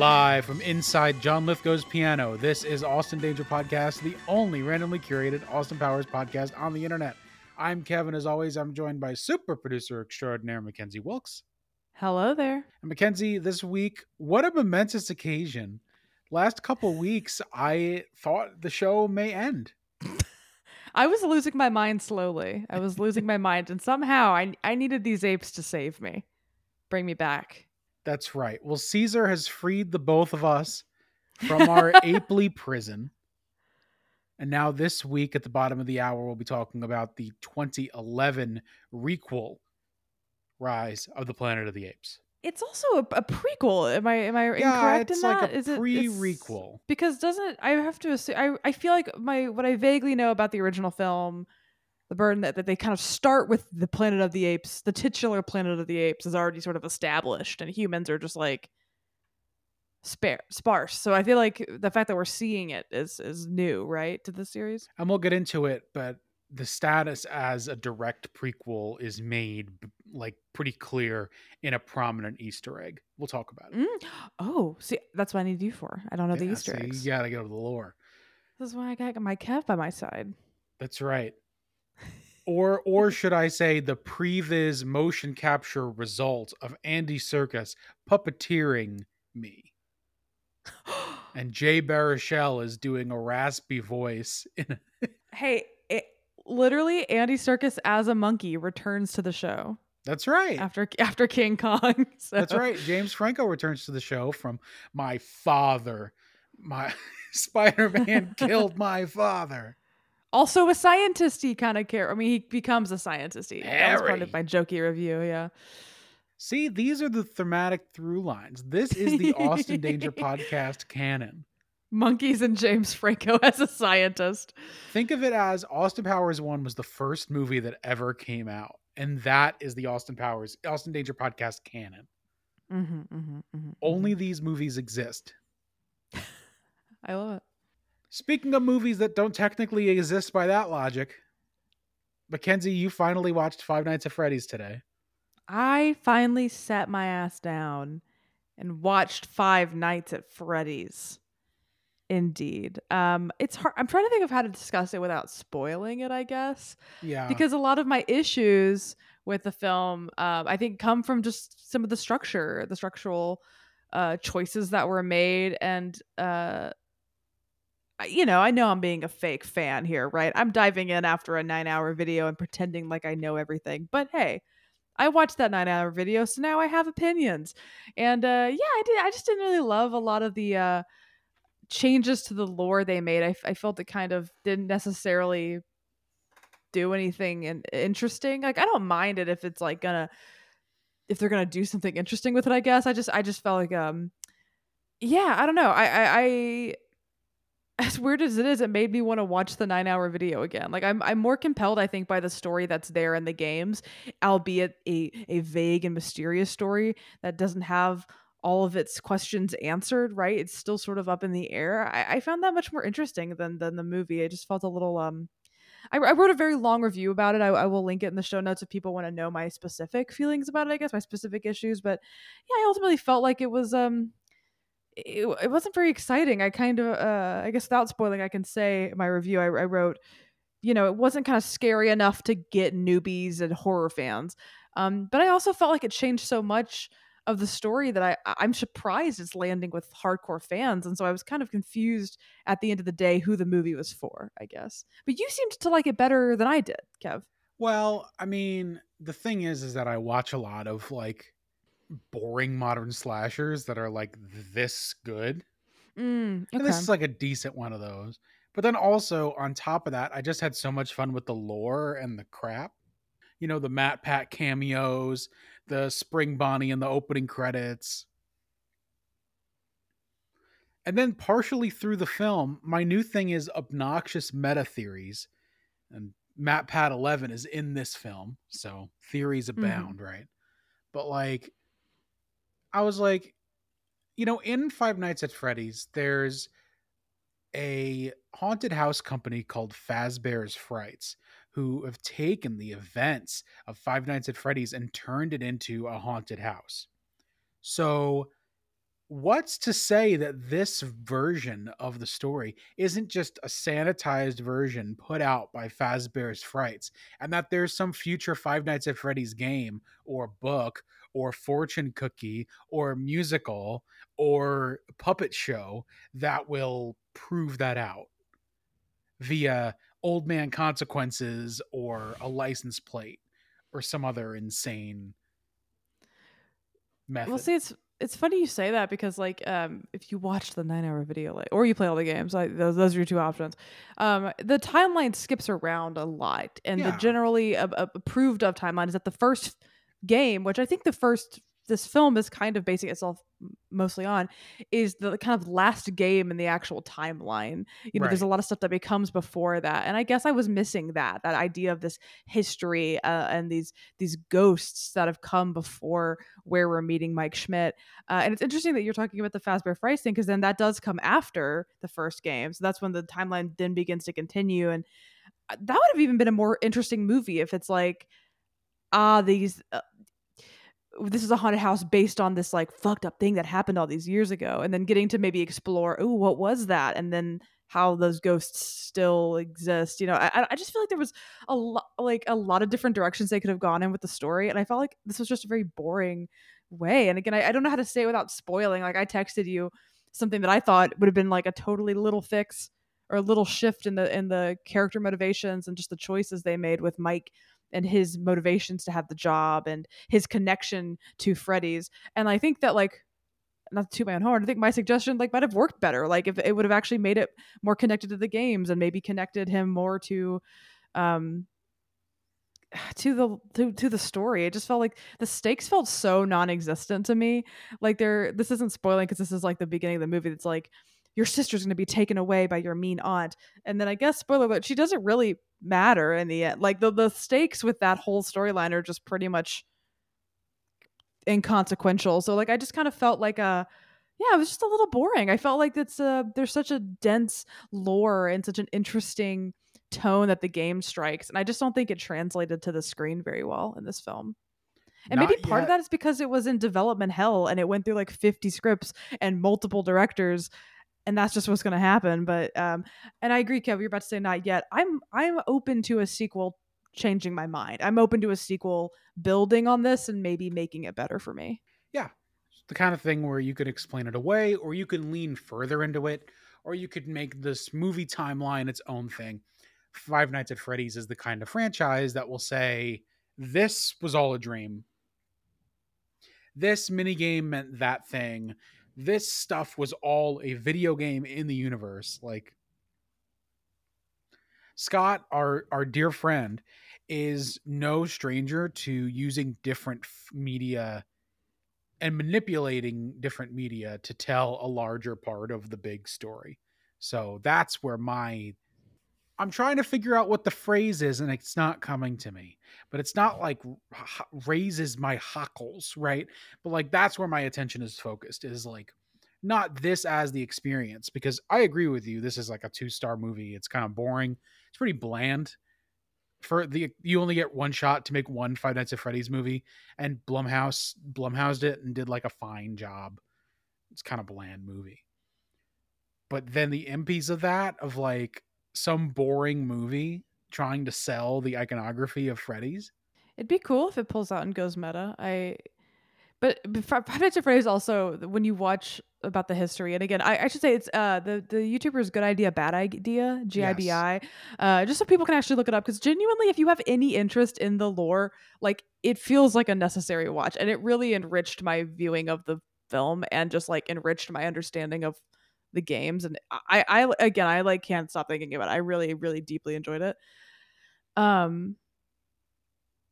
Live from inside John Lithgow's piano, this is Austin Danger Podcast, the only randomly curated Austin Powers podcast on the internet. I'm Kevin. As always, I'm joined by super producer extraordinaire McKenzie Wilkes. Hello there. And McKenzie, this week, what a momentous occasion. Last couple weeks, I thought the show may end. I was losing my mind slowly. I was losing my mind, and somehow I I needed these apes to save me, bring me back. That's right. Well, Caesar has freed the both of us from our apely prison. And now, this week at the bottom of the hour, we'll be talking about the 2011 requel, Rise of the Planet of the Apes. It's also a, a prequel. Am I am I Yeah, incorrect in like that? a Is it pre-requel. Because doesn't I have to assume? I I feel like my what I vaguely know about the original film, the burden that, that they kind of start with the Planet of the Apes. The titular Planet of the Apes is already sort of established, and humans are just like spare sparse. So I feel like the fact that we're seeing it is is new, right, to the series. And we'll get into it, but the status as a direct prequel is made like pretty clear in a prominent Easter egg. We'll talk about it. Mm. Oh, see, that's what I need you for. I don't know the Easter so eggs. You gotta go to the lore. This is why I got my Kev by my side. That's right. Or or should I say the previs motion capture result of Andy Serkis puppeteering me. And Jay Baruchel is doing a raspy voice in hey, it, literally, Andy Serkis as a monkey returns to the show That's right. after after King Kong. So. That's right. James Franco returns to the show from my father. My Spider-Man killed my father. Also a scientisty kind of care. I mean, he becomes a scientisty. That was part of my jokey review. Yeah. See, these are the thematic through lines. This is the Austin Danger podcast canon. Monkeys and James Franco as a scientist. Think of it as Austin Powers 1 was the first movie that ever came out. And that is the Austin Powers, Austin Danger podcast canon. Mm-hmm, mm-hmm, mm-hmm, Only these movies exist. I love it. Speaking of movies that don't technically exist by that logic, McKenzie, you finally watched Five Nights at Freddy's today. I finally sat my ass down and watched Five Nights at Freddy's. Indeed. Um, it's hard. I'm trying to think of how to discuss it without spoiling it, I guess, Yeah. because a lot of my issues with the film, um, I think, come from just some of the structure, the structural uh, choices that were made, and uh, you know, I know I'm being a fake fan here, right? I'm diving in after a nine hour video and pretending like I know everything. But hey, I watched that nine hour video, so now I have opinions. And uh, yeah, I did. I just didn't really love a lot of the uh, changes to the lore they made. I, I felt it kind of didn't necessarily do anything in- interesting. Like I don't mind it if it's like gonna if they're gonna do something interesting with it. I guess I just I just felt like um yeah I don't know I I. I as weird as it is, it made me want to watch the nine hour video again. Like I'm I'm more compelled, I think, by the story that's there in the games, albeit a, a vague and mysterious story that doesn't have all of its questions answered, right? It's still sort of up in the air. I, I found that much more interesting than than the movie. I just felt a little um I, I wrote a very long review about it. I, I will link it in the show notes if people want to know my specific feelings about it, I guess, my specific issues. But yeah, I ultimately felt like it was um it, it wasn't very exciting. I kind of, uh, I guess without spoiling, I can say my review I, I wrote, you know, it wasn't kind of scary enough to get newbies and horror fans. Um, but I also felt like it changed so much of the story that I, I'm surprised it's landing with hardcore fans. And so I was kind of confused at the end of the day who the movie was for, I guess. But you seemed to like it better than I did, Kev. Well, I mean, the thing is, is that I watch a lot of like boring modern slashers that are like this good. Mm, And this is like a decent one of those. But then also on top of that, I just had so much fun with the lore and the crap. You know, the Matt Pat cameos, the Spring Bonnie and the opening credits. And then partially through the film, my new thing is obnoxious meta theories. And Matt Pat 11 is in this film. So theories abound, right? But like, I was like, you know, in Five Nights at Freddy's, there's a haunted house company called Fazbear's Frights who have taken the events of Five Nights at Freddy's and turned it into a haunted house. So what's to say that this version of the story isn't just a sanitized version put out by Fazbear's Frights, and that there's some future Five Nights at Freddy's game or book or fortune cookie or musical or puppet show that will prove that out via old man consequences or a license plate or some other insane method. Well, see, it's it's funny you say that because like um if you watch the nine hour video like or you play all the games like those, those are your two options um the timeline skips around a lot and Yeah. the generally uh, approved of timeline is that the first game which i think the first this film is kind of basing itself mostly on is the kind of last game in the actual timeline you know there's a lot of stuff that becomes before that and i guess i was missing that that idea of this history uh, and these these ghosts that have come before where we're meeting mike schmidt uh, and it's interesting that you're talking about the Fazbear Frights thing because then that does come after the first game. So that's when the timeline then begins to continue. And uh, that would have even been a more interesting movie if it's like, ah, these. Uh, this is a haunted house based on this like fucked up thing that happened all these years ago, and then getting to maybe explore, oh, what was that, and then how those ghosts still exist. You know, I, I just feel like there was a lot, like a lot of different directions they could have gone in with the story, and I felt like this was just a very boring way. And again, I, I don't know how to say it without spoiling. Like I texted you something that I thought would have been like a totally little fix or a little shift in the in the character motivations and just the choices they made with Mike and his motivations to have the job and his connection to Freddy's. And I think that like not to my own horn, I think my suggestion like might have worked better. Like if it would have actually made it more connected to the games and maybe connected him more to um to the to, to the story it just felt like the stakes felt so non-existent to me like they're this isn't spoiling because this is like the beginning of the movie it's like your sister's going to be taken away by your mean aunt. And then i guess spoiler alert she doesn't really matter in the end. Like the, the stakes with that whole storyline are just pretty much inconsequential. So like i just kind of felt like a yeah it was just a little boring. I felt like it's a there's such a dense lore and such an interesting tone that the game strikes and i just don't think it translated to the screen very well in this film. And maybe Not part of that is because it was in development hell and it went through like 50 scripts and multiple directors and that's just what's going to happen but um and i agree kev you're about to say not yet i'm i'm open to a sequel changing my mind i'm open to a sequel building on this and maybe making it better for me It's the kind of thing where you could explain it away, or you can lean further into it, or you could make this movie timeline its own thing. Five Nights at Freddy's is the kind of franchise that will say, This was all a dream. This minigame meant that thing. This stuff was all a video game in the universe. Like, Scott, our our dear friend, is no stranger to using different media and manipulating different media to tell a larger part of the big story. So that's where my I'm trying to figure out what the phrase is and it's not coming to me. But it's not like raises my hackles, right? But like that's where my attention is focused is like not this as the experience because I agree with you this is like a two-star movie. It's kind of boring. It's pretty bland. For the you only get one shot to make one Five Nights at Freddy's movie and Blumhouse Blumhoused it and did like a fine job. It's kind of bland movie. But then the MPs of that of like some boring movie trying to sell the iconography of Freddy's. it'd be cool if it pulls out and goes meta i but, but Fi- Five Nights at Freddy's also when you watch about the history, and again, I, I should say it's uh the the YouTuber's good idea, bad idea, G I B I, uh, just so people can actually look it up because genuinely, if you have any interest in the lore, like it feels like a necessary watch, and it really enriched my viewing of the film and just like enriched my understanding of the games, and I I again I like can't stop thinking about it. I really really deeply enjoyed it. Um,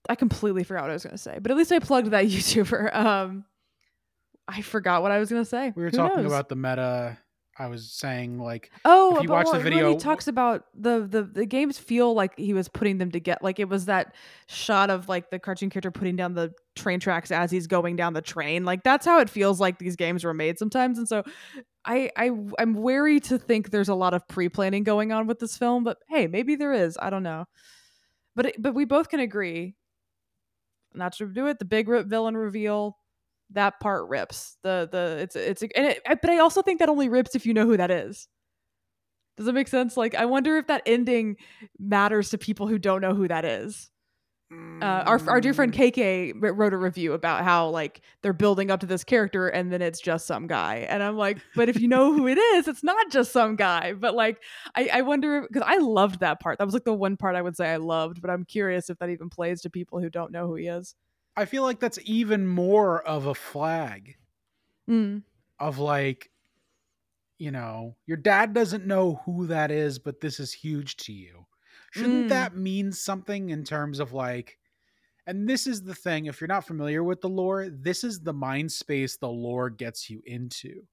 I completely forgot what I was going to say, but at least I plugged that YouTuber. Um, I forgot what I was going to say. We were Who talking knows? about the meta. I was saying like Oh, if you watch the video- he talks about the, the the games feel like he was putting them together. Like it was that shot of like the cartoon character putting down the train tracks as he's going down the train. Like that's how it feels like these games were made sometimes. And so, I I I'm wary to think there's a lot of pre planning going on with this film. But hey, maybe there is. I don't know. But it, but we both can agree. Not to do it. The big villain reveal that part rips. The the it's it's and it, but I also think that only rips if you know who that is. Does it make sense? Like I wonder if that ending matters to people who don't know who that is. Uh, our our dear friend Mm, KK wrote a review about how like they're building up to this character and then it's just some guy, and I'm like, but if you know who it is, it's not just some guy. But like, I I wonder because I loved that part. That was like the one part I would say I loved, but I'm curious if that even plays to people who don't know who he is. I feel like that's even more of a flag Mm, of like, you know, your dad doesn't know who that is, but this is huge to you. Shouldn't Mm. that mean something in terms of like, and this is the thing, if you're not familiar with the lore, this is the mind space the lore gets you into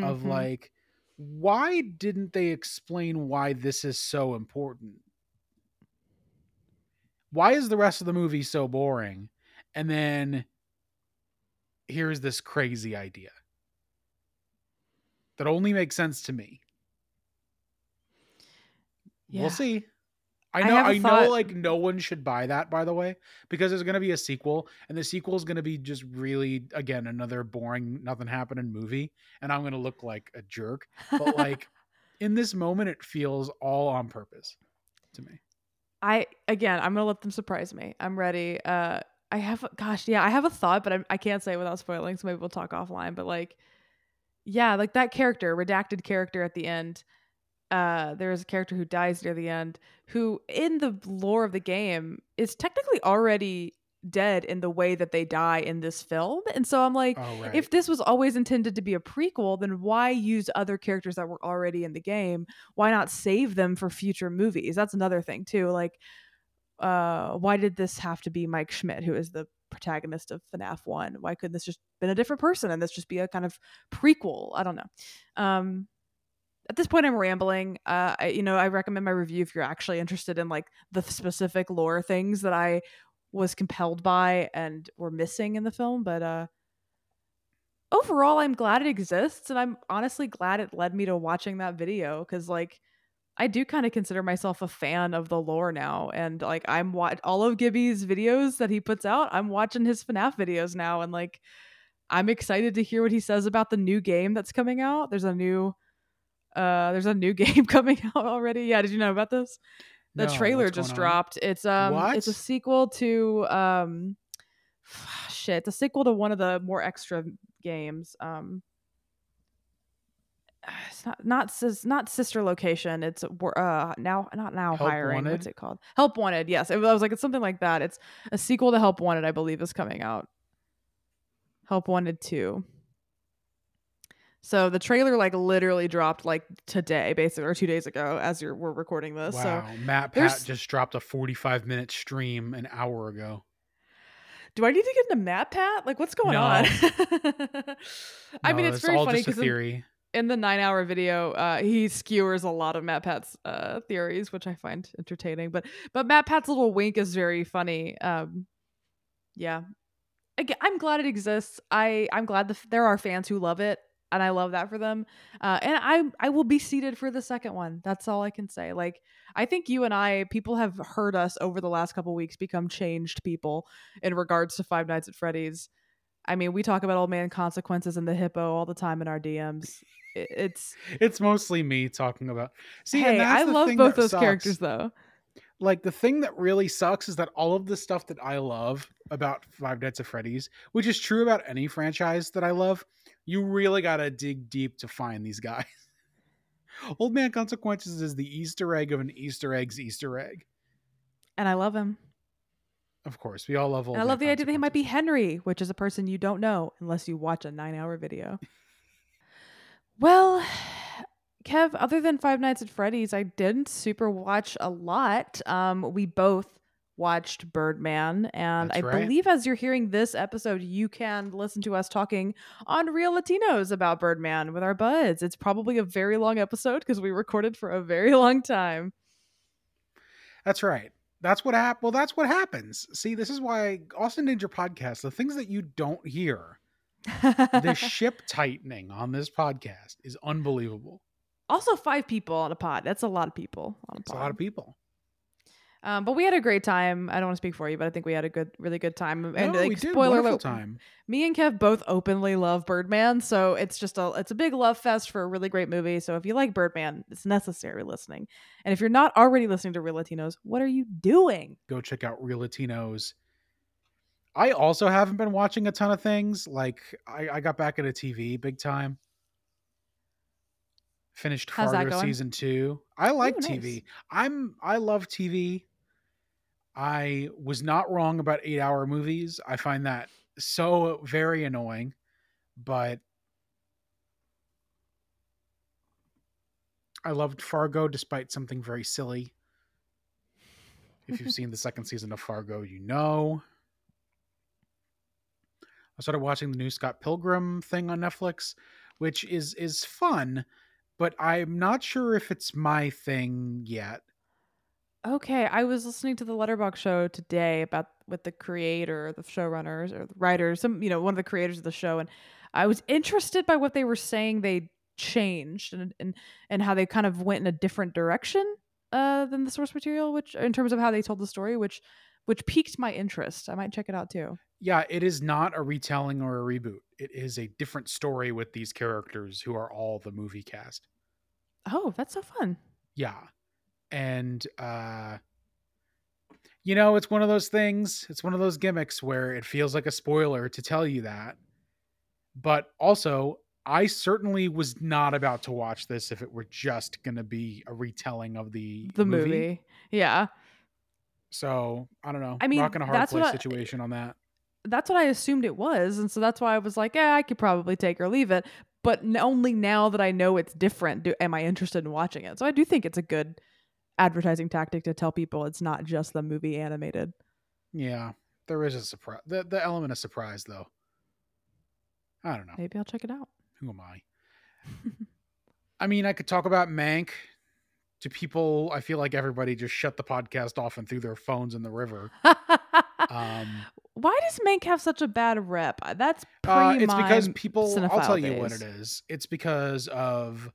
of mhm. like, why didn't they explain why this is so important? Why is the rest of the movie so boring? And then here's this crazy idea that only makes sense to me. Yeah. We'll see. I I know a I, know like no one should buy that by the way because there's going to be a sequel and the sequel is going to be just really again another boring nothing happening movie and I'm going to look like a jerk but like in this moment it feels all on purpose to me. I again, I'm gonna let them surprise me. I'm ready. Uh, I have, gosh, yeah, I have a thought, but I, I can't say it without spoiling. So maybe we'll talk offline. But like, yeah, like that character, redacted character at the end. Uh, there is a character who dies near the end, who in the lore of the game is technically already dead in the way that they die in this film. And so I'm like, Oh right. if this was always intended to be a prequel, then why use other characters that were already in the game? Why not save them for future movies? That's another thing too. Like, uh, why did this have to be Mike Schmidt, who is the protagonist of FNAF One? Why couldn't this just been a different person and this just be a kind of prequel? I don't know. Um, at this point, I'm rambling. Uh, I, you know, I recommend my review if you're actually interested in like the specific lore things that I was compelled by and were missing in the film. But uh, overall, I'm glad it exists, and I'm honestly glad it led me to watching that video because, like, I do kind of consider myself a fan of the lore now, and like, I'm wa- all of Gibby's videos that he puts out. I'm watching his FNAF videos now, and like, I'm excited to hear what he says about the new game that's coming out. There's a new, uh, there's a new game coming out already. Yeah, did you know about this? The No, trailer just on? dropped. It's um, it's a sequel to um, shit. It's a sequel to one of the more extra games. Um, it's not not sis, not sister location. It's uh now not now Help hiring. Wanted? What's it called? Help Wanted. Yes, it, I was like it's something like that. It's a sequel to Help Wanted, I believe, is coming out. Help Wanted two. So the trailer like literally dropped like today, basically, or two days ago, as you're we're recording this. So Wow, Matt Pat just dropped a 45 minute stream an hour ago. do I need to get into Matt Pat? Like, what's going No. on? I mean, it's very all funny because in, in the nine hour video, uh, he skewers a lot of Matt Pat's uh, theories, which I find entertaining. But but Matt Pat's little wink is very funny. Um, yeah, I'm glad it exists. I I'm glad the, there are fans who love it, and I love that for them. Uh, and I I will be seated for the second one. That's all I can say. Like I think you and I, people have heard us over the last couple weeks become changed people in regards to Five Nights at Freddy's. I mean, we talk about old man consequences and the hippo all the time in our DMs. It's It's mostly me talking about. See, and hey, that's I love both those sucks. characters though. Like the thing that really sucks is that all of the stuff that I love about Five Nights at Freddy's, which is true about any franchise that I love, you really gotta dig deep to find these guys. Old Man Consequences is the Easter egg of an Easter egg's Easter egg. And I love him. Of course, we all love Old And I love the idea that he might be Henry, which is a person you don't know unless you watch a nine hour video. well, Kev, other than Five Nights at Freddy's, I didn't super watch a lot. Um, we both watched Birdman, and That's I right. believe as you're hearing this episode, you can listen to us talking on Reel Latinos about Birdman with our buds. It's probably a very long episode because we recorded for a very long time. That's right. That's what happened. Well, that's what happens. See, this is why Austin Danger podcast, the things that you don't hear, the ship tightening on this podcast is unbelievable. also, five people on a pod. That's a lot of people on a It's pod. a lot of people. Um, but we had a great time. I don't want to speak for you, but I think we had a good, really good time. And no, like, we did spoiler alert, time. me and Kev both openly love Birdman, so it's just a it's a big love fest for a really great movie. So if you like Birdman, it's necessary listening. And if you're not already listening to Reel Latinos, what are you doing? Go check out Reel Latinos. I also haven't been watching a ton of things. Like I, I got back into TV big time. Finished How's Fargo season two. I like Ooh, TV. nice. I'm I love TV. I was not wrong about eight hour movies. I find that so very annoying, but I loved Fargo despite something very silly. If you've seen the second season of Fargo, you know. I started watching the new Scott Pilgrim thing on Netflix, which is is fun, but I'm not sure if it's my thing yet. Okay, I was listening to the Letterboxd show today about with the creator, the showrunners, or the writers, some you know one of the creators of the show, and I was interested by what they were saying they changed and and and how they kind of went in a different direction uh, than the source material, which in terms of how they told the story, which which piqued my interest. I might check it out too. Yeah, it is not a retelling or a reboot. It is a different story with these characters who are all the movie cast. Oh, that's so fun. Yeah. And uh you know, it's one of those things, it's one of those gimmicks where it feels like a spoiler to tell you that. But also, I certainly was not about to watch this if it were just going to be a retelling of the The movie. Yeah. So, I don't know. I mean, rock and a hard place I- situation on that. that's what I assumed it was, and so that's why I was like, yeah, I could probably take or leave it. But only now that I know it's different, do, am I interested in watching it. So I do think it's a good advertising tactic to tell people it's not just the movie animated. Yeah. There is a surprise. The, the element of surprise, though. I don't know. Maybe I'll check it out. Who am I? I mean, I could talk about Mank to people. I feel like everybody just shut the podcast off and threw their phones in the river. Um, Why does Mank have such a bad rep? That's pre uh, it's because people. I'll tell you what it is. It's because of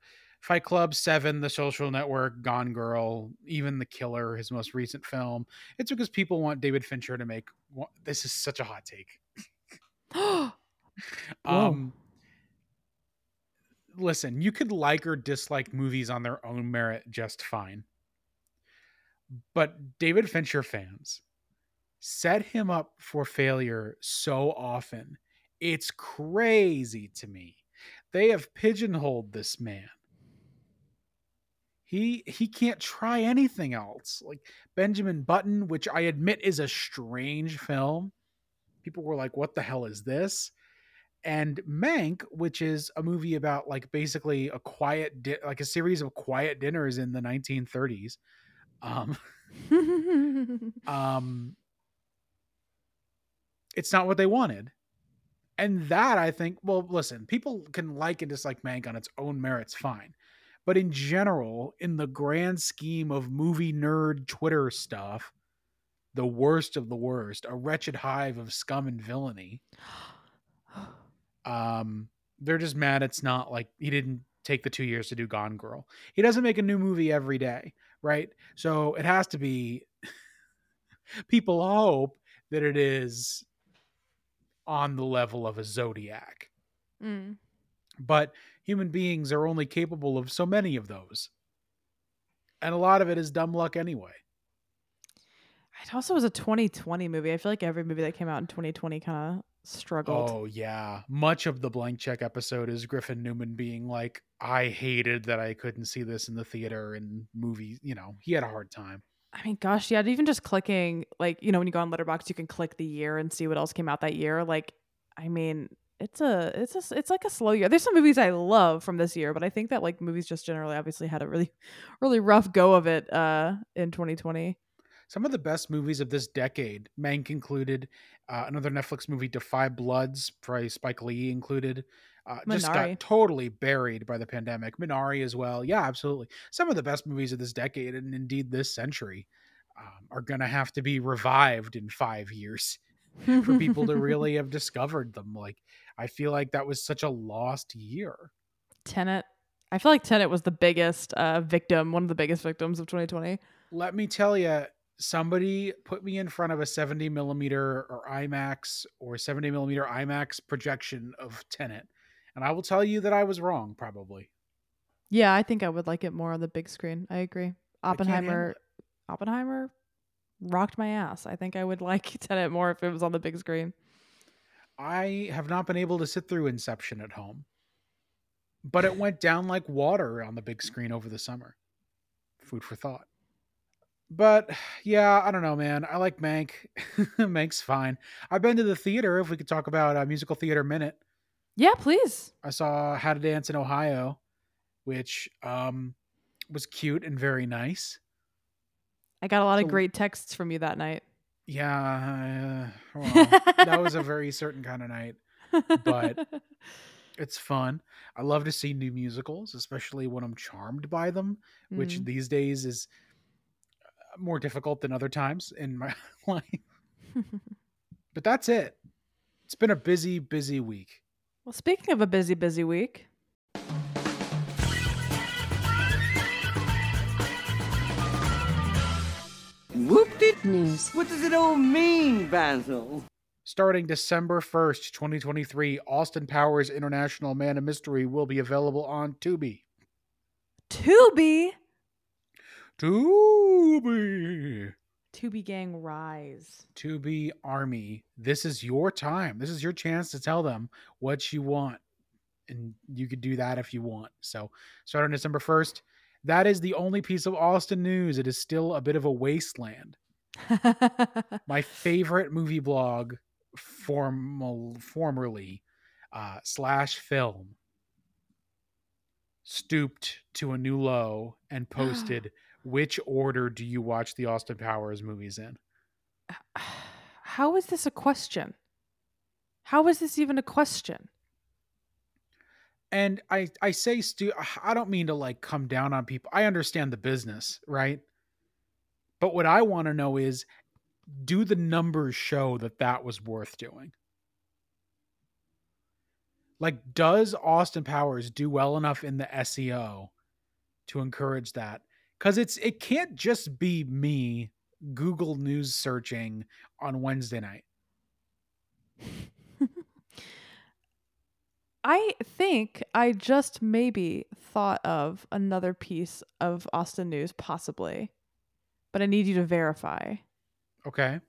Fight Club, Seven, The Social Network, Gone Girl, even The Killer, his most recent film. It's because people want David Fincher to make. This is such a hot take. Whoa. Um, listen, you could like or dislike movies on their own merit just fine. But David Fincher fans set him up for failure so often. It's crazy to me. They have pigeonholed this man. He he can't try anything else. Like Benjamin Button, which I admit is a strange film. People were like, "What the hell is this?" and Mank, which is a movie about like basically a quiet, di- like a series of quiet dinners in the 1930s. Um, um, it's not what they wanted, and that I think. Well, listen, people can like and dislike Mank on its own merits, fine, but in general, in the grand scheme of movie nerd Twitter stuff, the worst of the worst, a wretched hive of scum and villainy. Um they're just mad it's not like he didn't take the two years to do gone girl. He doesn't make a new movie every day right? So it has to be people hope that it is on the level of a zodiac. Mm. but human beings are only capable of so many of those and a lot of it is dumb luck anyway It also was a 2020 movie. I feel like every movie that came out in 2020 kind of struggled. Oh yeah. Much of the blank check episode is Griffin Newman being like, I hated that I couldn't see this in the theater and movies. You know, he had a hard time. I mean, gosh, yeah, even just clicking, like, you know, when you go on Letterboxd, you can click the year and see what else came out that year. Like, I mean, it's a, it's a, it's like a slow year. There's some movies I love from this year, but I think that like movies just generally obviously had a really, really rough go of it uh in 2020. Some of the best movies of this decade, Mank included, uh, another Netflix movie, Da 5 Bloods, probably Spike Lee included, uh, just got totally buried by the pandemic. Minari as well. Yeah, absolutely. Some of the best movies of this decade and indeed this century um, are going to have to be revived in five years. for people to really have discovered them. Like, I feel like that was such a lost year. Tenet. I feel like Tenet was the biggest uh victim, one of the biggest victims of 2020. Let me tell you, somebody put me in front of a 70 millimeter or IMAX or 70 millimeter IMAX projection of Tenet, and I will tell you that I was wrong, probably. Yeah, I think I would like it more on the big screen. I agree. I Oppenheimer it. Oppenheimer rocked my ass. I think I would like Tenet more if it was on the big screen. I have not been able to sit through Inception at home, but it went down like water on the big screen over the summer. Food for thought. But yeah, I don't know, man. I like Mank. Mank's fine. I've been to the theater. If we could talk about a musical theater minute, Yeah, please. I saw How to Dance in Ohio, which um, was cute and very nice. I got a lot So- of great texts from you that night. Yeah, uh, well, that was a very certain kind of night. But- It's fun. I love to see new musicals, especially when I'm charmed by them, which Mm. these days is uh, more difficult than other times in my life. But that's it. It's been a busy, busy week. well, speaking of a busy, busy week, Whoop-de- News. What does it all mean, Basil? Starting December 1st, 2023, Austin Powers International Man of Mystery will be available on Tubi. Tubi, Tubi. Tubi Gang Rise. Tubi Army. This is your time. This is your chance to tell them what you want. And you could do that if you want. So, starting December 1st, that is the only piece of Austin news. It is still a bit of a wasteland. My favorite movie blog, formal, formerly uh, slash film, stooped to a new low and posted, "Which order do you watch the Austin Powers movies in?" How is this a question? How is this even a question? And i i say stu i don't mean to like come down on people i understand the business right? But what i want to know is do the numbers show that that was worth doing? Like does austin powers do well enough in the seo to encourage that? Because it's it can't just be me google news searching on wednesday night I think I just maybe thought of another piece of Austin news, possibly, but I need you to verify. okay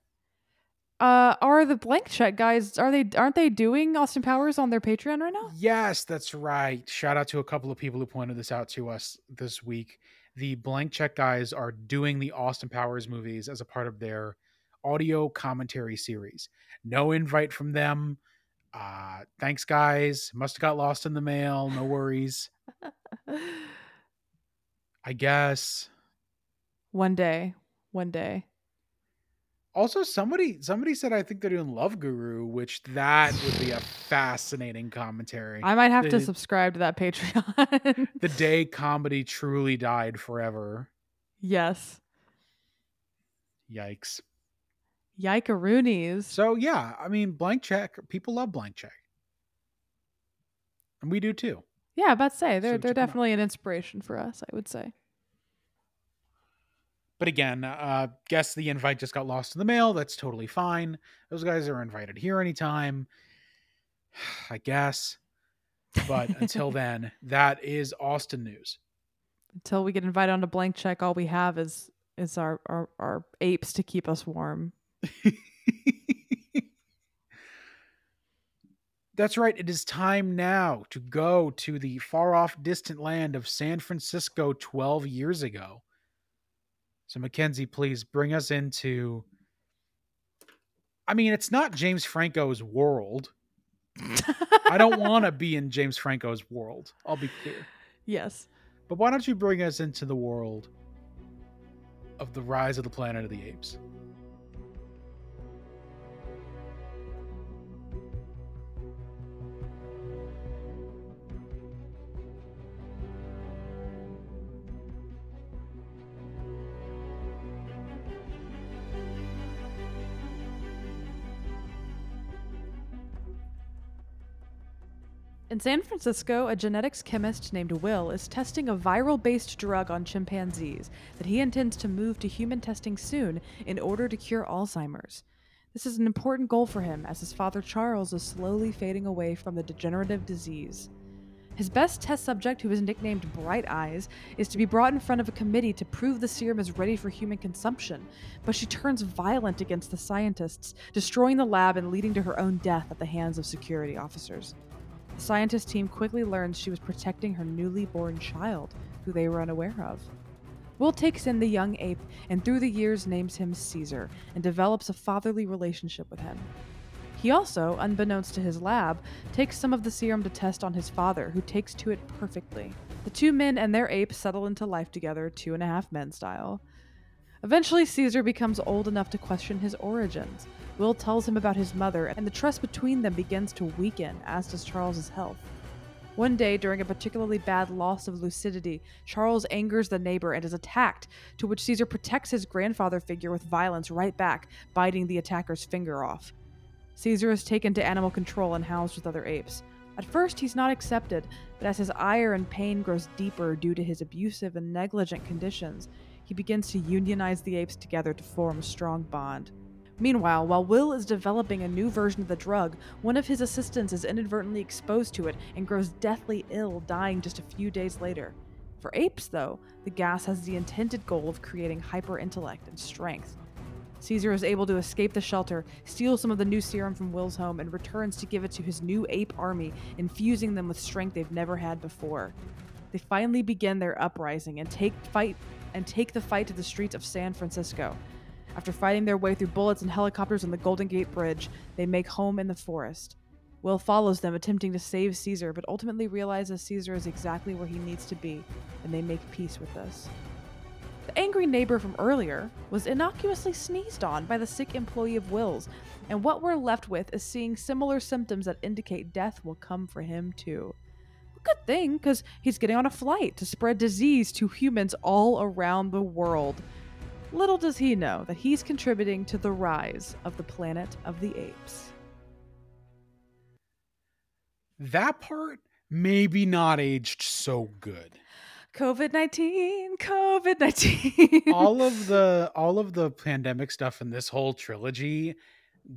Uh, are the blank check guys? Are they? Aren't they doing Austin Powers on their Patreon right now? Yes, that's right. Shout out to a couple of people who pointed this out to us this week. The Blank Check guys are doing the Austin Powers movies as a part of their audio commentary series. No invite from them. Uh, thanks, guys. Must have got lost in the mail. No worries. I guess. one day, one day. Also, somebody somebody said I think they're doing Love Guru, which that would be a fascinating commentary. I might have to subscribe to that Patreon. the day comedy truly died forever. yes. Yikes. Yikeroonies. So yeah, I mean, blank check. People love blank check, and we do too. Yeah, about to say they're So they're check 'em out. definitely an inspiration for us. I would say. But again, uh, guess the invite just got lost in the mail. That's totally fine. Those guys are invited here anytime. I guess. But until then, that is Austin news. Until we get invited on a blank check, all we have is is our our, our apes to keep us warm. That's right. It is time now to go to the far off distant land of San Francisco 12 years ago. So, McKenzie, please bring us into. I mean, it's not James Franco's world. I don't want to be in James Franco's world. I'll be clear. Yes. But why don't you bring us into the world of the rise of the Planet of the Apes? In San Francisco, a genetics chemist named Will is testing a viral based drug on chimpanzees that he intends to move to human testing soon in order to cure Alzheimer's. This is an important goal for him as his father Charles is slowly fading away from the degenerative disease. His best test subject, who is nicknamed Bright Eyes, is to be brought in front of a committee to prove the serum is ready for human consumption, but she turns violent against the scientists, destroying the lab and leading to her own death at the hands of security officers. The scientist team quickly learns she was protecting her newly born child, who they were unaware of. Will takes in the young ape and through the years names him Caesar and develops a fatherly relationship with him. He also, unbeknownst to his lab, takes some of the serum to test on his father, who takes to it perfectly. The two men and their ape settle into life together, two and a half men style. Eventually, Caesar becomes old enough to question his origins. Will tells him about his mother, and the trust between them begins to weaken, as does Charles's health. One day, during a particularly bad loss of lucidity, Charles angers the neighbor and is attacked, to which Caesar protects his grandfather figure with violence right back, biting the attacker's finger off. Caesar is taken to animal control and housed with other apes. At first, he's not accepted, but as his ire and pain grows deeper due to his abusive and negligent conditions, he begins to unionize the apes together to form a strong bond. Meanwhile, while Will is developing a new version of the drug, one of his assistants is inadvertently exposed to it and grows deathly ill, dying just a few days later. For apes, though, the gas has the intended goal of creating hyper intellect and strength. Caesar is able to escape the shelter, steal some of the new serum from Will's home, and returns to give it to his new ape army, infusing them with strength they've never had before. They finally begin their uprising and take fight and take the fight to the streets of San Francisco. After fighting their way through bullets and helicopters on the Golden Gate Bridge, they make home in the forest. Will follows them, attempting to save Caesar, but ultimately realizes Caesar is exactly where he needs to be, and they make peace with this. The angry neighbor from earlier was innocuously sneezed on by the sick employee of Will's, and what we're left with is seeing similar symptoms that indicate death will come for him too. Good thing, because he's getting on a flight to spread disease to humans all around the world. Little does he know that he's contributing to the rise of the planet of the apes. That part maybe not aged so good. COVID 19, COVID 19. all of the all of the pandemic stuff in this whole trilogy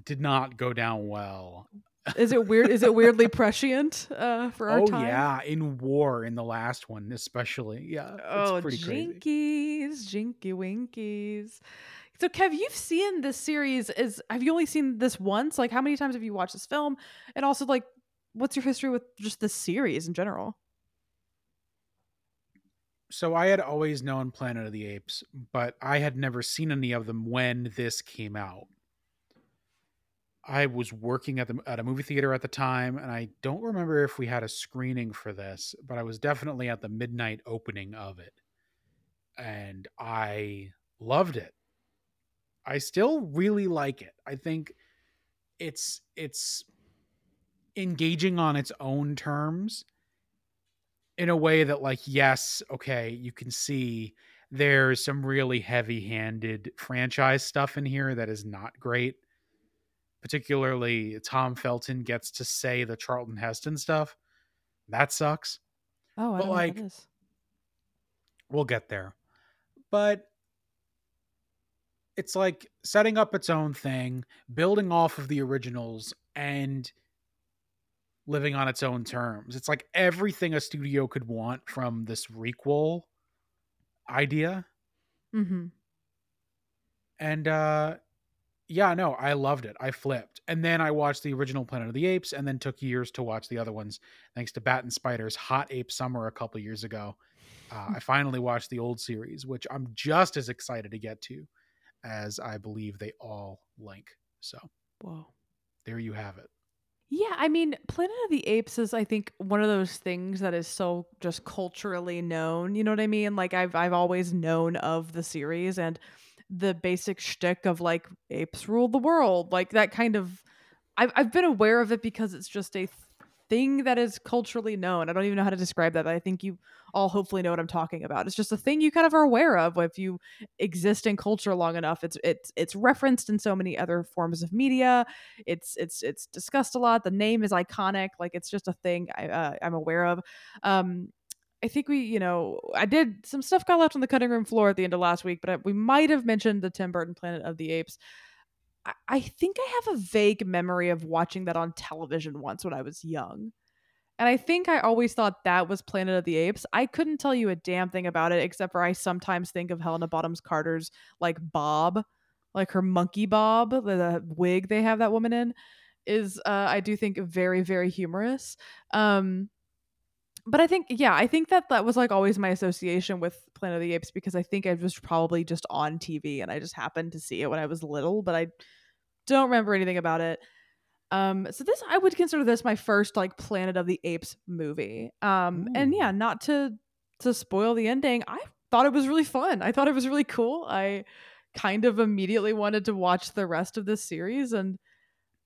did not go down well. Is it weird? Is it weirdly prescient uh, for our oh, time? yeah, in war in the last one, especially. Yeah, Oh, it's pretty crazy. jinkies, jinky winkies. So, Kev, you've seen this series. Is have you only seen this once? Like, how many times have you watched this film? And also, like, what's your history with just this series in general? So I had always known Planet of the Apes, but I had never seen any of them when this came out. I was working at the at a movie theater at the time, and I don't remember if we had a screening for this, but I was definitely at the midnight opening of it, and I loved it. I still really like it. I think it's it's engaging on its own terms in a way that like yes okay you can see there's some really heavy-handed franchise stuff in here that is not great particularly tom felton gets to say the charlton heston stuff that sucks Oh, I But, like, we'll get there but it's like setting up its own thing building off of the originals and living on its own terms. It's like everything a studio could want from this requel idea. Mm-hmm. and uh yeah no i loved it i flipped and then i watched the original planet of the apes and then took years to watch the other ones thanks to bat and spider's hot ape summer a couple years ago uh, i finally watched the old series which i'm just as excited to get to as i believe they all link so Whoa. there you have it Yeah, I mean, Planet of the Apes is, I think, one of those things that is so just culturally known. You know what I mean? Like I've I've always known of the series and the basic shtick of like apes rule the world, like that kind of. I've I've been aware of it because it's just a thing that is culturally known. I don't even know how to describe that, but I think you all hopefully know what I'm talking about. It's just a thing you kind of are aware of if you exist in culture long enough. It's it's it's referenced in so many other forms of media. It's it's it's discussed a lot. The name is iconic. Like it's just a thing I, uh, I'm aware of. Um, I think we, you know, I did some stuff got left on the cutting room floor at the end of last week, but I, we might have mentioned the Tim Burton Planet of the Apes. I, I think I have a vague memory of watching that on television once when I was young. And I think I always thought that was Planet of the Apes. I couldn't tell you a damn thing about it, except for I sometimes think of Helena Bonham Carter's like Bob, like her monkey Bob, the, the wig they have that woman in, is uh, I do think very very humorous. Um, but I think yeah, I think that that was like always my association with Planet of the Apes because I think I was probably just on TV and I just happened to see it when I was little, but I don't remember anything about it. Um, so this I would consider this my first like Planet of the Apes movie. Um, and yeah, not to to spoil the ending, I thought it was really fun. I thought it was really cool. I kind of immediately wanted to watch the rest of this series and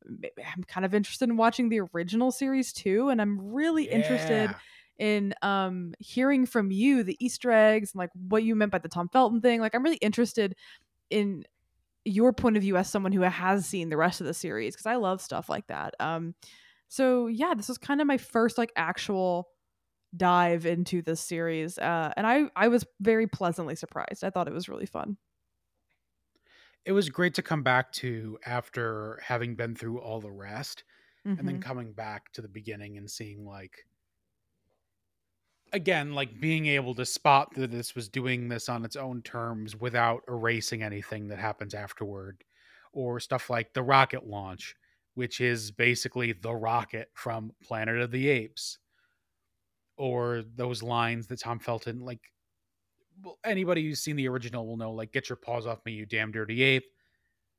I'm kind of interested in watching the original series too and I'm really yeah. interested in um hearing from you the Easter eggs and like what you meant by the Tom Felton thing. Like I'm really interested in your point of view as someone who has seen the rest of the series because I love stuff like that. Um so yeah, this was kind of my first like actual dive into this series uh and I I was very pleasantly surprised. I thought it was really fun. It was great to come back to after having been through all the rest mm-hmm. and then mm-hmm. coming back to the beginning and seeing like again like being able to spot that this was doing this on its own terms without erasing anything that happens afterward or stuff like the rocket launch which is basically the rocket from planet of the apes or those lines that tom felton like well, anybody who's seen the original will know like get your paws off me you damn dirty ape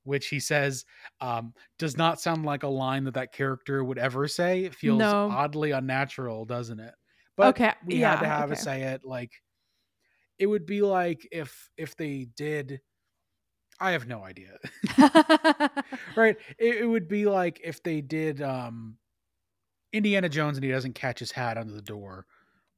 which he says um, does not sound like a line that that character would ever say it feels no. oddly unnatural doesn't it but okay. we yeah, had to have okay. a say it like it would be like if if they did I have no idea. right? It, it, would be like if they did um Indiana Jones and he doesn't catch his hat under the door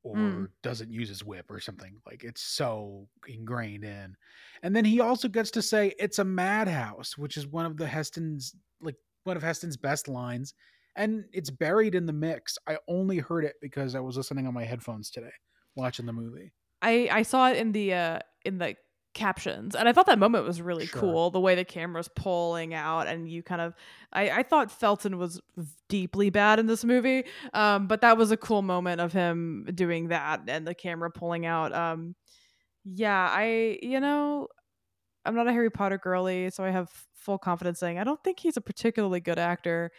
or mm. doesn't use his whip or something. Like it's so ingrained in. And then he also gets to say it's a madhouse, which is one of the Heston's like one of Heston's best lines and it's buried in the mix. I only heard it because I was listening on my headphones today, watching the movie. I I saw it in the uh in the captions and i thought that moment was really sure. cool the way the camera's pulling out and you kind of i i thought felton was deeply bad in this movie um but that was a cool moment of him doing that and the camera pulling out um yeah i you know i'm not a harry potter girly so i have full confidence saying i don't think he's a particularly good actor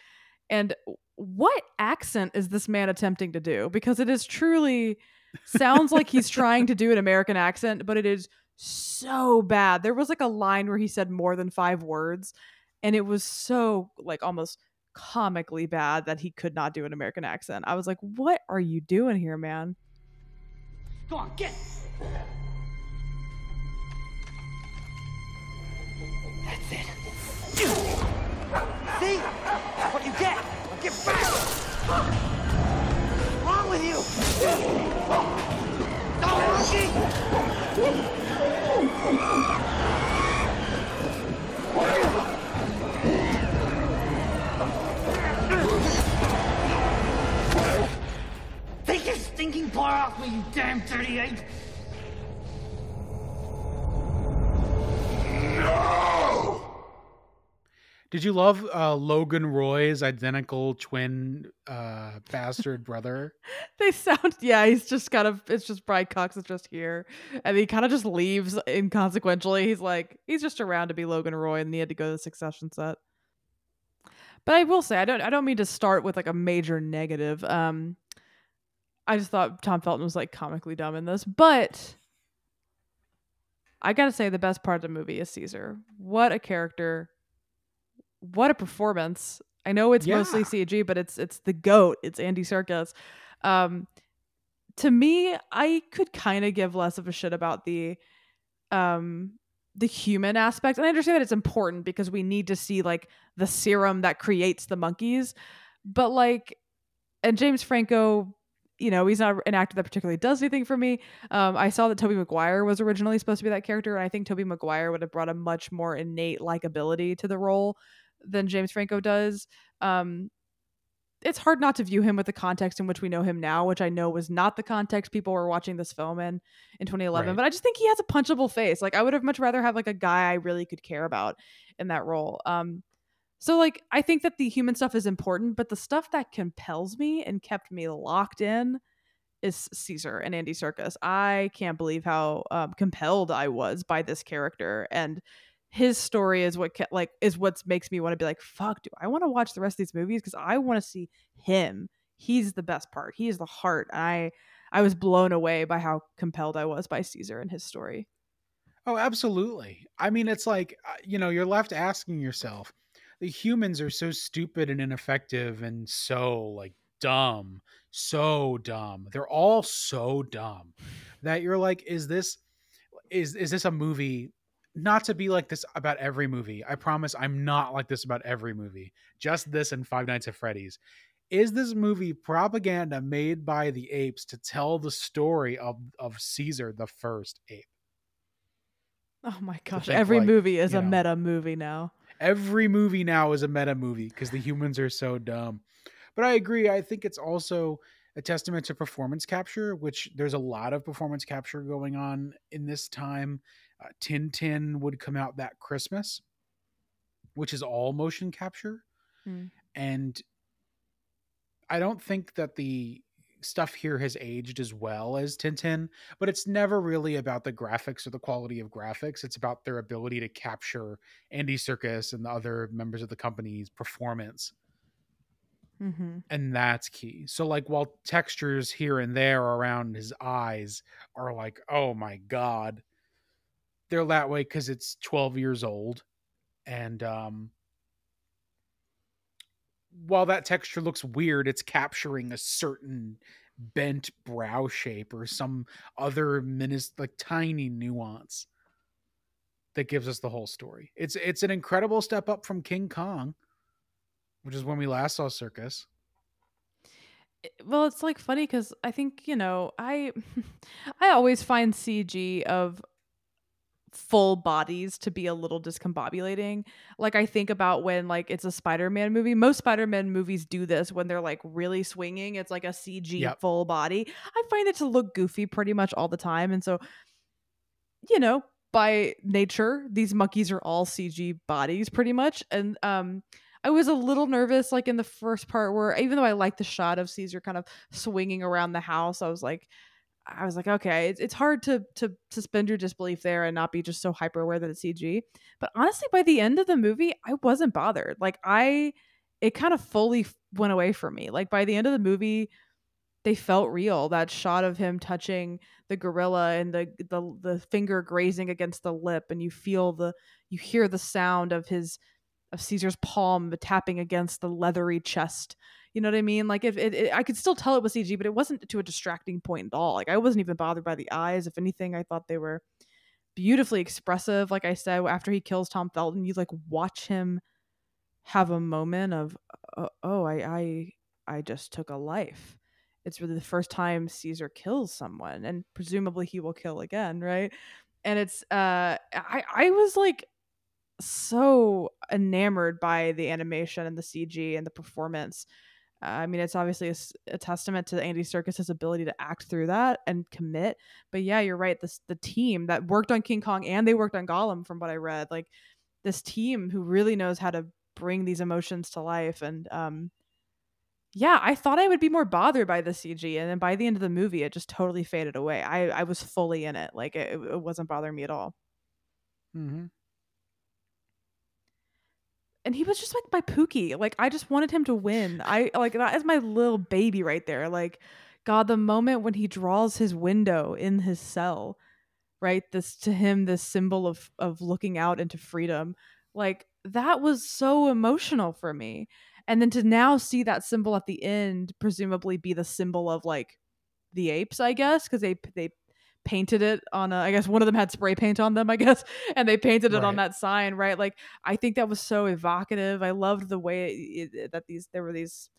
and what accent is this man attempting to do? Because it is truly sounds like he's trying to do an American accent, but it is so bad. There was like a line where he said more than five words, and it was so like almost comically bad that he could not do an American accent. I was like, what are you doing here, man? Go on, get. That's it. See? What you get? Get back! Did you love uh, Logan Roy's identical twin uh, bastard brother? they sound yeah. He's just kind of it's just Brian Cox is just here, and he kind of just leaves inconsequentially. He's like he's just around to be Logan Roy, and he had to go to the Succession set. But I will say I don't I don't mean to start with like a major negative. Um, I just thought Tom Felton was like comically dumb in this, but I gotta say the best part of the movie is Caesar. What a character! What a performance. I know it's yeah. mostly CG, but it's it's the goat. It's Andy Serkis. Um, to me, I could kind of give less of a shit about the um the human aspect. And I understand that it's important because we need to see like the serum that creates the monkeys. But like and James Franco, you know, he's not an actor that particularly does anything for me. Um, I saw that Tobey Maguire was originally supposed to be that character, and I think Tobey Maguire would have brought a much more innate likability to the role than James Franco does. Um, it's hard not to view him with the context in which we know him now, which I know was not the context people were watching this film in in 2011. Right. But I just think he has a punchable face. Like I would have much rather have like a guy I really could care about in that role. Um, so like I think that the human stuff is important, but the stuff that compels me and kept me locked in is Caesar and Andy Serkis. I can't believe how um, compelled I was by this character and his story is what ke- like is what makes me want to be like fuck do I want to watch the rest of these movies because I want to see him. He's the best part. He is the heart. I I was blown away by how compelled I was by Caesar and his story. Oh, absolutely. I mean, it's like, uh, you know, you're left asking yourself, the humans are so stupid and ineffective and so like dumb, so dumb. They're all so dumb that you're like, is this is is this a movie not to be like this about every movie. I promise I'm not like this about every movie. Just this and Five Nights at Freddy's. Is this movie propaganda made by the apes to tell the story of of Caesar the first ape? Oh my gosh, think, every like, movie is a know, meta movie now. every movie now is a meta movie because the humans are so dumb. But I agree. I think it's also a testament to performance capture, which there's a lot of performance capture going on in this time. Uh, Tintin would come out that Christmas, which is all motion capture. Hmm. And I don't think that the stuff here has aged as well as Tintin, but it's never really about the graphics or the quality of graphics. It's about their ability to capture Andy Serkis and the other members of the company's performance. Mm-hmm. And that's key. So, like, while textures here and there around his eyes are like, oh my God, they're that way because it's 12 years old. And, um, while that texture looks weird, it's capturing a certain bent brow shape or some other minis like tiny nuance that gives us the whole story. It's it's an incredible step up from King Kong, which is when we last saw Serkis. well it's like funny because i think you know i i always find cg of full bodies to be a little discombobulating like i think about when like it's a spider-man movie most spider-man movies do this when they're like really swinging it's like a cg Yep. full body i find it to look goofy pretty much all the time and so you know by nature these monkeys are all cg bodies pretty much and um I was a little nervous, like in the first part, where even though I like the shot of Caesar kind of swinging around the house, I was like, I was like, okay, it's, it's hard to to suspend your disbelief there and not be just so hyper aware that it's CG. But honestly, by the end of the movie, I wasn't bothered. Like I, it kind of fully went away from me. Like by the end of the movie, they felt real. That shot of him touching the gorilla and the the the finger grazing against the lip, and you feel the you hear the sound of his of Caesar's palm tapping against the leathery chest. You know what I mean? Like if it, it, I could still tell it was CG, but it wasn't to a distracting point at all. Like I wasn't even bothered by the eyes. If anything, I thought they were beautifully expressive. Like I said, after he kills Tom Felton, you like watch him have a moment of, uh, oh, I, I, I just took a life. It's really the first time Caesar kills someone, and presumably he will kill again, right? And it's, uh, I, I was like so enamored by the animation and the CG and the performance. I mean, it's obviously a testament to Andy Serkis's ability to act through that and commit. But yeah, you're right. This the team that worked on King Kong and they worked on Gollum, from what I read. Like this team who really knows how to bring these emotions to life. And um, yeah, I thought I would be more bothered by the CG, and then by the end of the movie, it just totally faded away. I I was fully in it. Like it, it wasn't bothering me at all. Mm-hmm. And he was just like my Pookie. Like I just wanted him to win. I like that is my little baby right there. Like God, the moment when he draws his window in his cell, right? This to him, this symbol of of looking out into freedom. Like that was so emotional for me. And then to now see that symbol at the end, presumably be the symbol of like the apes, I guess, because they they painted it on a I guess one of them had spray paint on them, I guess, and they painted it on that sign, right? Like I think that was so evocative. I loved the way it, it, that these there were these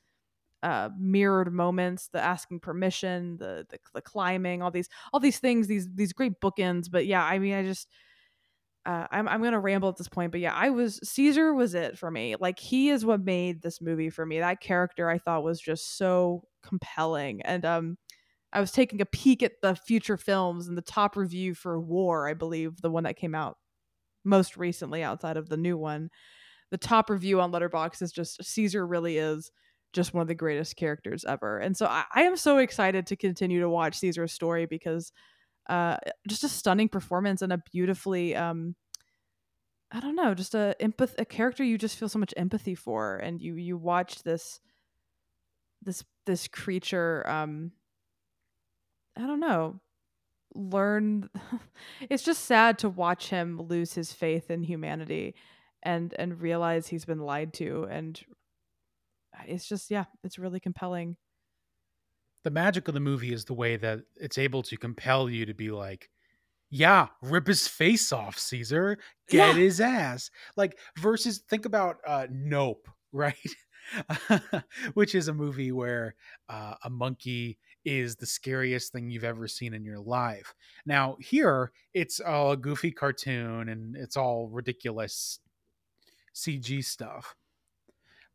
uh, mirrored moments, the asking permission, the, the the climbing, all these all these things, these these great bookends. But yeah, I mean, I just uh, I'm I'm gonna ramble at this point, but yeah, I was Caesar was it for me. Like he is what made this movie for me. That character I thought was just so compelling, and um, I was taking a peek at the future films and the top review for War, I believe, the one that came out most recently outside of the new one. The top review on Letterboxd is just Caesar really is just one of the greatest characters ever, and so I, I am so excited to continue to watch Caesar's story because uh just a stunning performance and a beautifully um i don't know just a empath a character you just feel so much empathy for and you you watch this this this creature um i don't know learn it's just sad to watch him lose his faith in humanity and and realize he's been lied to and it's just yeah it's really compelling. The magic of the movie is the way that it's able to compel you to be like yeah rip his face off caesar. Get Yeah. his ass. Like versus think about uh nope right? Which is a movie where uh, a monkey is the scariest thing you've ever seen in your life now here it's all a goofy cartoon and it's all ridiculous cg stuff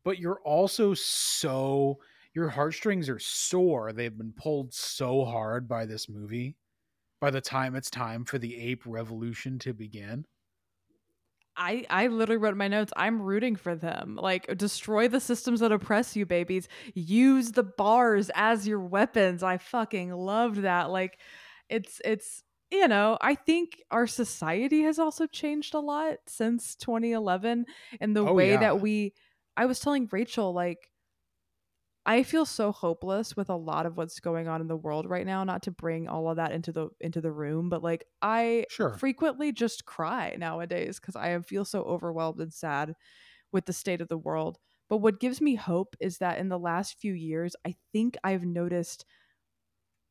but you're also so your heartstrings are sore. They've been pulled so hard by this movie. By the time it's time for the ape revolution to begin, I I literally wrote in my notes. I'm rooting for them. Like destroy the systems that oppress you, babies. Use the bars as your weapons. I fucking loved that. Like, it's it's you know I think our society has also changed a lot since 2011 and the Oh, way yeah. that we. I was telling Rachel like. I feel so hopeless with a lot of what's going on in the world right now. Not to bring all of that into the into the room, but like I Sure. frequently just cry nowadays because I feel so overwhelmed and sad with the state of the world. But what gives me hope is that in the last few years, I think I've noticed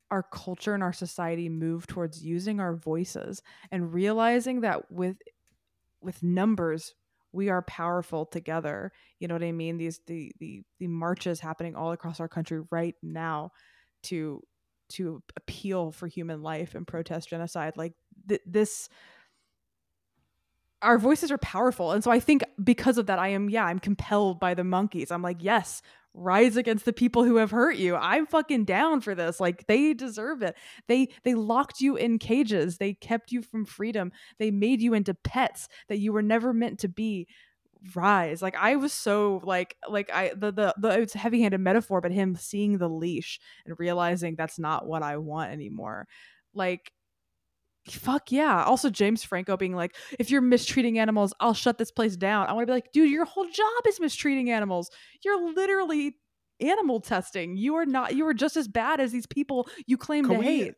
our culture and our society move towards using our voices and realizing that with with numbers we are powerful together you know what i mean? These the the the marches happening all across our country right now to to appeal for human life and protest genocide like th- this our voices are powerful and so i think because of that i am yeah i'm compelled by the monkeys. I'm like yes rise against the people who have hurt you. I'm fucking down for this. Like they deserve it. They they locked you in cages. They kept you from freedom. They made you into pets that you were never meant to be. Rise. Like i was so like like i the the, the it's a heavy-handed metaphor but him seeing the leash and realizing that's not what i want anymore. Like fuck yeah also james franco being like if you're mistreating animals i'll shut this place down i want to be like dude your whole job is mistreating animals you're literally animal testing you are not you are just as bad as these people you claim Can to we- hate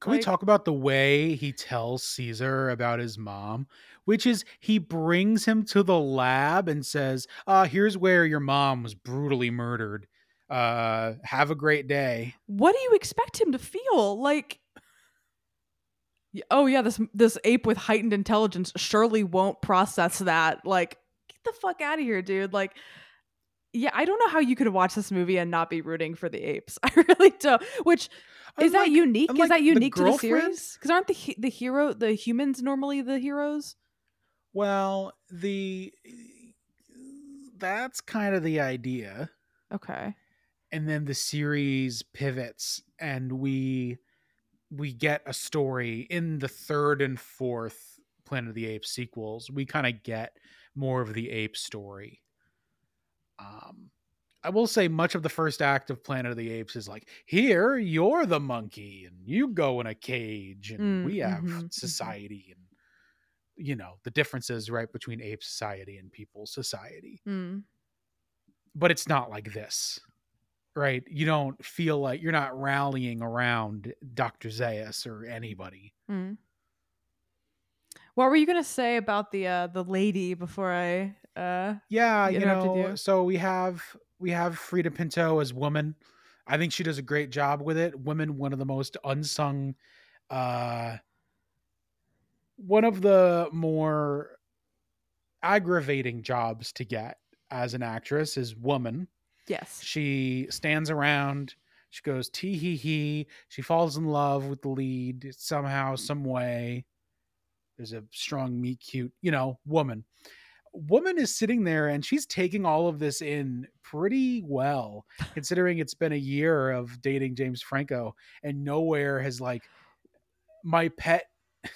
Can we talk about the way he tells Caesar about his mom? Which is he brings him to the lab and says, uh, here's where your mom was brutally murdered. Uh, have a great day. what do you expect him to feel like oh yeah this this ape with heightened intelligence surely won't process that. Like get the fuck out of here dude. Like yeah i don't know how you could watch this movie and not be rooting for the apes. I really don't which is that Unlike- unique? Is unlike that the unique to the series? because aren't the the hero the humans normally the heroes? Well, the that's kind of the idea. okay. And then the series pivots and we we get a story in the third and fourth planet of the apes sequels we kind of get more of the ape story um i will say much of the first act of planet of the apes is like here you're the monkey and you go in a cage and Mm, we have mhm, mhm. society and you know the differences right between ape society and people society Hmm. but it's not like this right you don't feel like you're not rallying around dr zaius or anybody Hmm. what were you gonna say about the uh the lady before i uh yeah you know you. so we have we have freida pinto as woman i think she does a great job with it women one of the most unsung uh one of the more aggravating jobs to get as an actress is woman Yes. She stands around. She goes tee hee hee. She falls in love with the lead somehow, some way. There's a strong, meet cute, you know, woman. Woman is sitting there and she's taking all of this in pretty well, considering it's been a year of dating James Franco and nowhere has like my pet.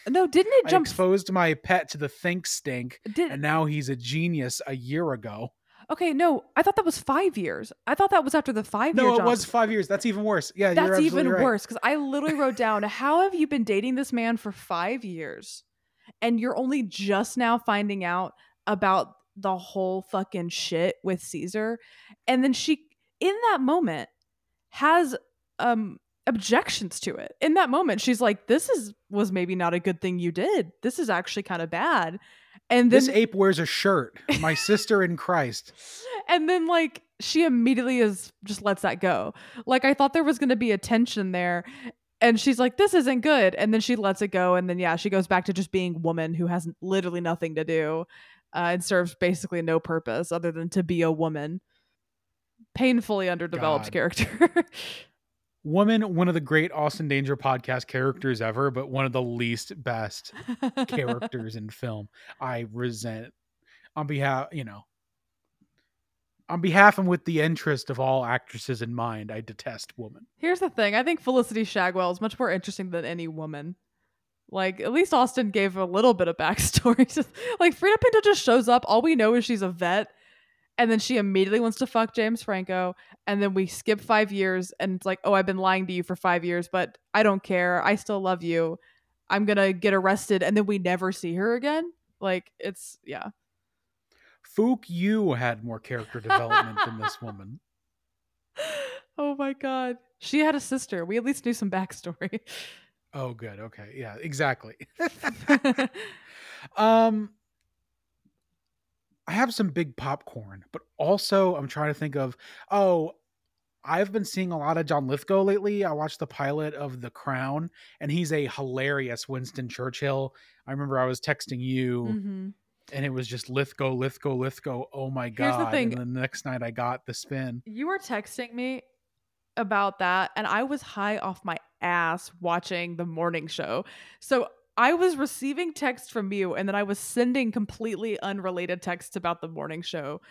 No, didn't it I jump? exposed my pet to the think stink, Did and now he's a genius a year ago. Okay? No, I thought that was five years. I thought that was after the five. No, year it jump. was five years. That's even worse. Yeah, you're That's even right. worse because I literally wrote down, "How have you been dating this man for five years, and you're only just now finding out about the whole fucking shit with Caesar?" And then she, in that moment, has um objections to it. In that moment, she's like, "This is was maybe not a good thing you did. This is actually kind of bad." And then This ape wears a shirt. My sister in Christ. and then like she immediately is just lets that go like i thought there was going to be a tension there and she's like this isn't good and then she lets it go and then yeah she goes back to just being woman who has literally nothing to do uh, and serves basically no purpose other than to be a woman painfully underdeveloped God. character Woman, one of the great Austin Danger podcast characters ever, but one of the least best characters in film. I resent on behalf, you know, on behalf and with the interest of all actresses in mind, I detest woman. Here's the thing. I think Felicity Shagwell is much more interesting than any woman. Like, at least Austin gave a little bit of backstory. Like, Freida Pinto just shows up. All we know is she's a vet. And then she immediately wants to fuck James Franco. And then we skip five years. And it's like, oh, I've been lying to you for five years, but I don't care. I still love you. I'm going to get arrested. And then we never see her again. Like, it's, yeah. Fook, you had more character development than this woman. oh my God. She had a sister. We at least knew some backstory. Oh, good. Okay. Yeah, exactly. um, I have some big popcorn, but also I'm trying to think of, oh, I've been seeing a lot of John Lithgow lately. I watched the pilot of The Crown, and he's a hilarious Winston Churchill. I remember I was texting you, Mhm. and it was just Lithgow, Lithgow, Lithgow. Oh my god! Here's the thing. And the next night I got the spin. You were texting me about that, and I was high off my ass watching the morning show. So I was receiving texts from you, and then I was sending completely unrelated texts about the morning show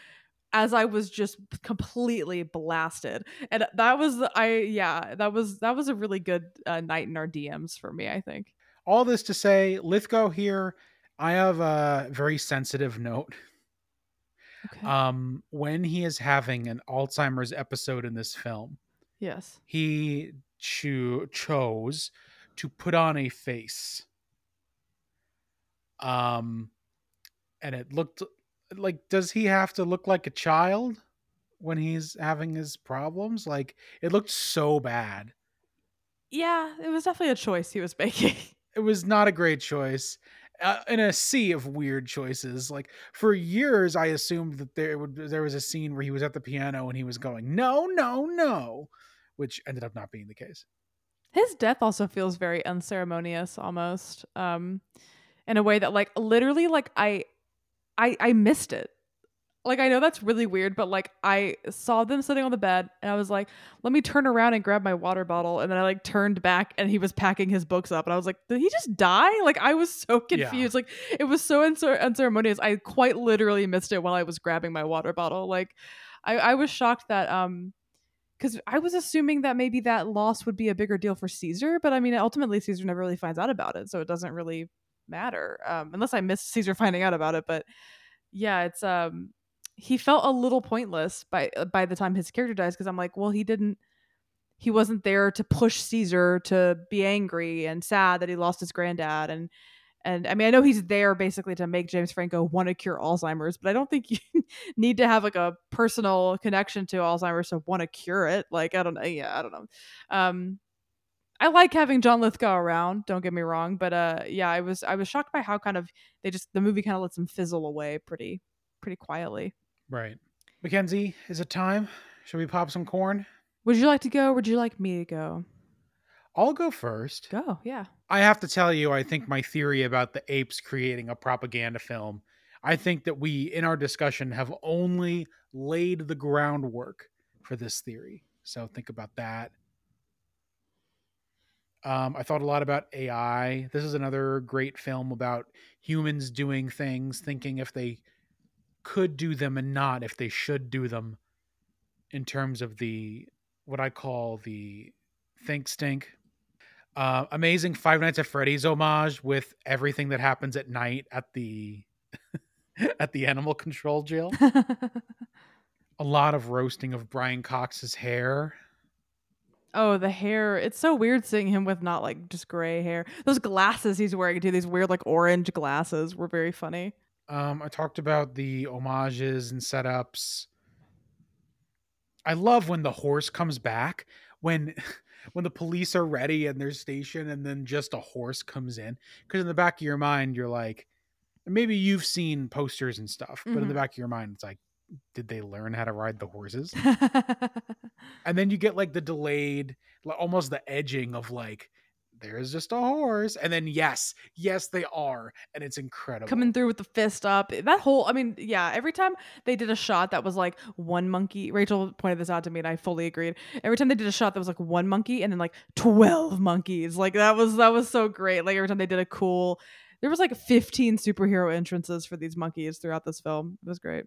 as I was just completely blasted. And that was I yeah, that was that was a really good uh, night in our DMs for me, I think. All this to say, Lithgow here. I have a very sensitive note. Okay. Um, when he is having an Alzheimer's episode in this film, yes. he cho- chose to put on a face. Um, and it looked like, does he have to look like a child when he's having his problems? Like, it looked so bad. Yeah, it was definitely a choice he was making. It was not a great choice. Uh, in a sea of weird choices, like for years, I assumed that there would there was a scene where he was at the piano and he was going no, no, no, which ended up not being the case. his death also feels very unceremonious almost um in a way that like literally like i i i missed it. Like i know that's really weird but like i saw them sitting on the bed and i was like let me turn around and grab my water bottle. And then i like turned back and he was packing his books up and i was like did he just die? Like i was so Yeah. confused. Like it was so uncer- unceremonious. I quite literally missed it while i was grabbing my water bottle. Like i i was shocked that um because I was assuming that maybe that loss would be a bigger deal for Caesar, but I mean, ultimately Caesar never really finds out about it, so it doesn't really matter um, unless I missed Caesar finding out about it. But yeah, it's um, he felt a little pointless by uh, by the time his character dies because I'm like, well, he didn't, he wasn't there to push Caesar to be angry and sad that he lost his granddad and. And I mean, I know he's there basically to make James Franco want to cure Alzheimer's, but I don't think you need to have like a personal connection to Alzheimer's to want to cure it. Like, I don't know. Yeah, I don't know. Um, I like having John Lithgow around. Don't get me wrong, but uh, yeah, I was I was shocked by how kind of they just the movie kind of lets him fizzle away pretty pretty quietly. Right. McKenzie, is it time? Should we pop some corn? Would you like to go? or Would you like me to go? I'll go first. Go, yeah. I have to tell you, I think my theory about the apes creating a propaganda film, I think that we, in our discussion, have only laid the groundwork for this theory. So think about that. Um, I thought a lot about AI. This is another great film about humans doing things, thinking if they could do them and not if they should do them in terms of the what I call the think stink. Uh, amazing Five Nights at Freddy's homage with everything that happens at night at the at the animal control jail. a lot of roasting of Brian Cox's hair. Oh, the hair. It's so weird seeing him with not like just gray hair. Those glasses he's wearing too, these weird like orange glasses were very funny. Um, I talked about the homages and setups. I love when the horse comes back when when the police are ready and they're stationed and then just a horse comes in because in the back of your mind you're like maybe you've seen posters and stuff but in the Mhm. back of your mind it's like did they learn how to ride the horses and then you get like the delayed like, almost the edging of like there's just a horse and then yes yes they are and it's incredible Coming through with the fist up. That whole I mean, yeah, every time they did a shot that was like one monkey, Rachel pointed this out to me and I fully agreed. Every time they did a shot that was like one monkey and then like 12 monkeys. Like that was that was so great. Like every time they did a cool there was like 15 superhero entrances for these monkeys throughout this film. It was great.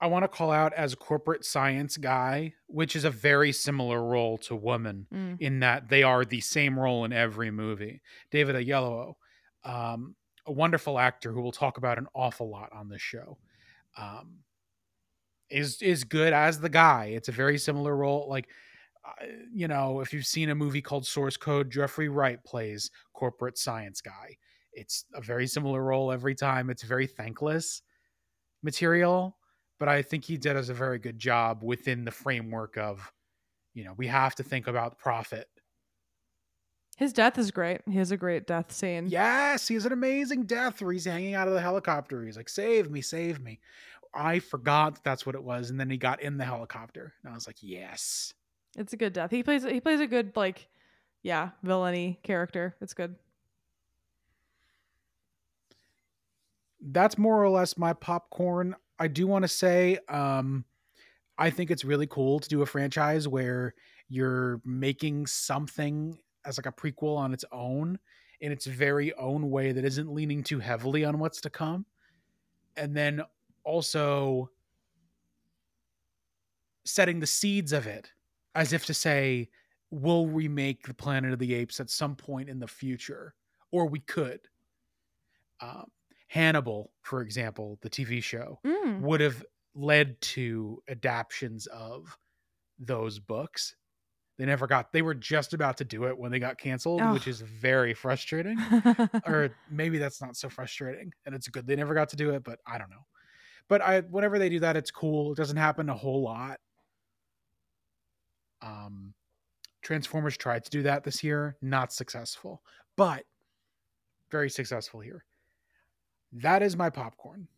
I want to call out as a corporate science guy, which is a very similar role to woman Mm. in that they are the same role in every movie. David Oyelowo, um, a wonderful actor who we'll talk about an awful lot on this show, um, is is good as the guy. It's a very similar role. Like, uh, you know, if you've seen a movie called Source Code, Jeffrey Wright plays corporate science guy. It's a very similar role every time. It's very thankless material but I think he did us a very good job within the framework of, you know, we have to think about profit. His death is great. He has a great death scene. Yes, he has an amazing death where he's hanging out of the helicopter. He's like, "Save me, save me." I forgot that that's what it was, and then he got in the helicopter, and I was like, "Yes." It's a good death. He plays he plays a good like yeah, villainy character. It's good. That's more or less my popcorn. I do want to say, um, I think it's really cool to do a franchise where you're making something as like a prequel on its own in its very own way that isn't leaning too heavily on what's to come. And then also setting the seeds of it as if to say, we'll remake the Planet of the Apes at some point in the future, or we could. Um, Hannibal, for example, the TV show, Mm. would have led to adaptions of those books. They never got, they were just about to do it when they got canceled, which is very frustrating. or maybe that's not so frustrating and it's good they never got to do it, but I don't know. But I, whenever they do that, it's cool. It doesn't happen a whole lot. Um, Transformers tried to do that this year, not successful, but very successful here. That is my popcorn.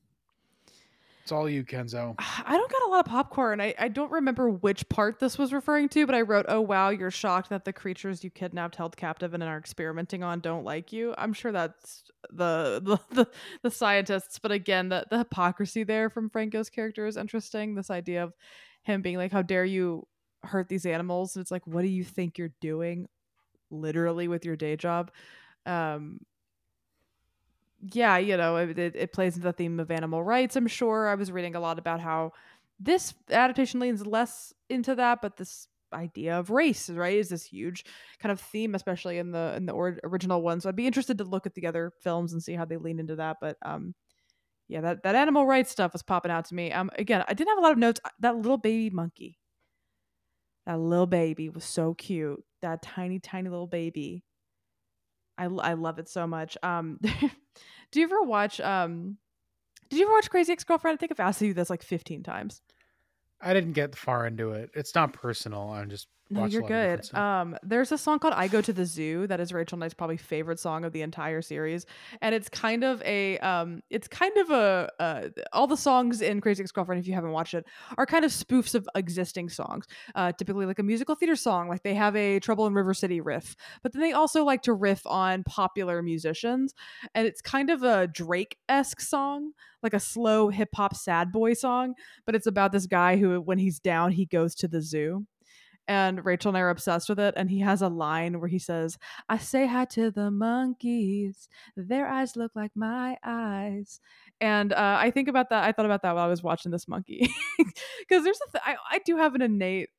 It's all you, Kenzo. I don't got a lot of popcorn. I, I don't remember which part this was referring to, but I wrote, Oh wow, you're shocked that the creatures you kidnapped, held captive, and are experimenting on don't like you. I'm sure that's the the, the, the scientists, but again, the, the hypocrisy there from Franco's character is interesting. This idea of him being like, How dare you hurt these animals? And it's like, what do you think you're doing literally with your day job? Um yeah, you know, it, it, plays into the theme of animal rights. I'm sure I was reading a lot about how this adaptation leans less into that, but this idea of race, right, is this huge kind of theme, especially in the in the or- original one. So I'd be interested to look at the other films and see how they lean into that. But um, yeah, that that animal rights stuff was popping out to me. Um, again, I didn't have a lot of notes. That little baby monkey, that little baby was so cute. That tiny, tiny little baby. I, I love it so much. Um, do you ever watch um did you ever watch Crazy Ex Girlfriend? I think I've asked you this like 15 times. I didn't get far into it. It's not personal. I'm just No, you're lot of different good. Um, there's a song called "I Go to the Zoo" that is Rachel Knight's probably favorite song of the entire series, and it's kind of a um, it's kind of a uh, all the songs in Crazy Ex-Girlfriend, if you haven't watched it, are kind of spoofs of existing songs. Uh, typically like a musical theater song, like they have a Trouble in River City riff, but then they also like to riff on popular musicians, and it's kind of a Drake esque song, like a slow hip hop sad boy song, but it's about this guy who, when he's down, he goes to the zoo and Rachel and I are obsessed with it. And he has a line where he says, I say hi to the monkeys. Their eyes look like my eyes. And uh, I think about that. I thought about that while I was watching this monkey. Because there's a th- I, I do have an innate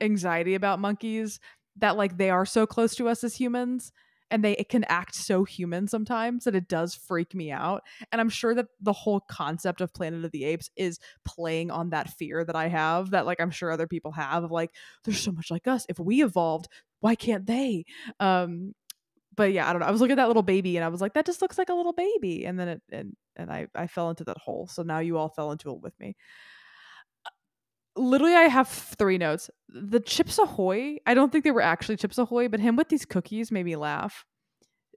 anxiety about monkeys that, like, they are so close to us as humans. And they it can act so human sometimes that it does freak me out. And I'm sure that the whole concept of Planet of the Apes is playing on that fear that I have, that like I'm sure other people have of like, there's so much like us. If we evolved, why can't they? Um, but yeah, I don't know. I was looking at that little baby and I was like, that just looks like a little baby. And then it and and I I fell into that hole. So now you all fell into it with me. Literally, I have three notes. The Chips Ahoy, I don't think they were actually Chips Ahoy, but him with these cookies made me laugh.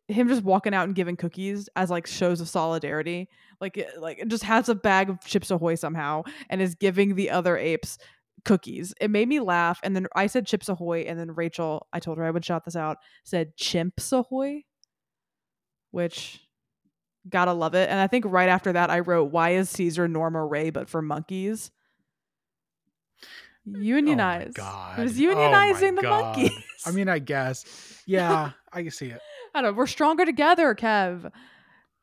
Him just walking out and giving cookies as like shows of solidarity, like like just has a bag of Chips Ahoy somehow and is giving the other apes cookies. It made me laugh. And then I said Chips Ahoy, and then Rachel, I told her I would shout this out, said Chimps Ahoy, which gotta love it. And I think right after that, I wrote, "Why is Caesar Norma Rae but for monkeys?" Unionize. Oh God. It was Oh unionizing the God. monkeys. I mean, I guess. Yeah, I can see it. I don't know. We're stronger together, Kev.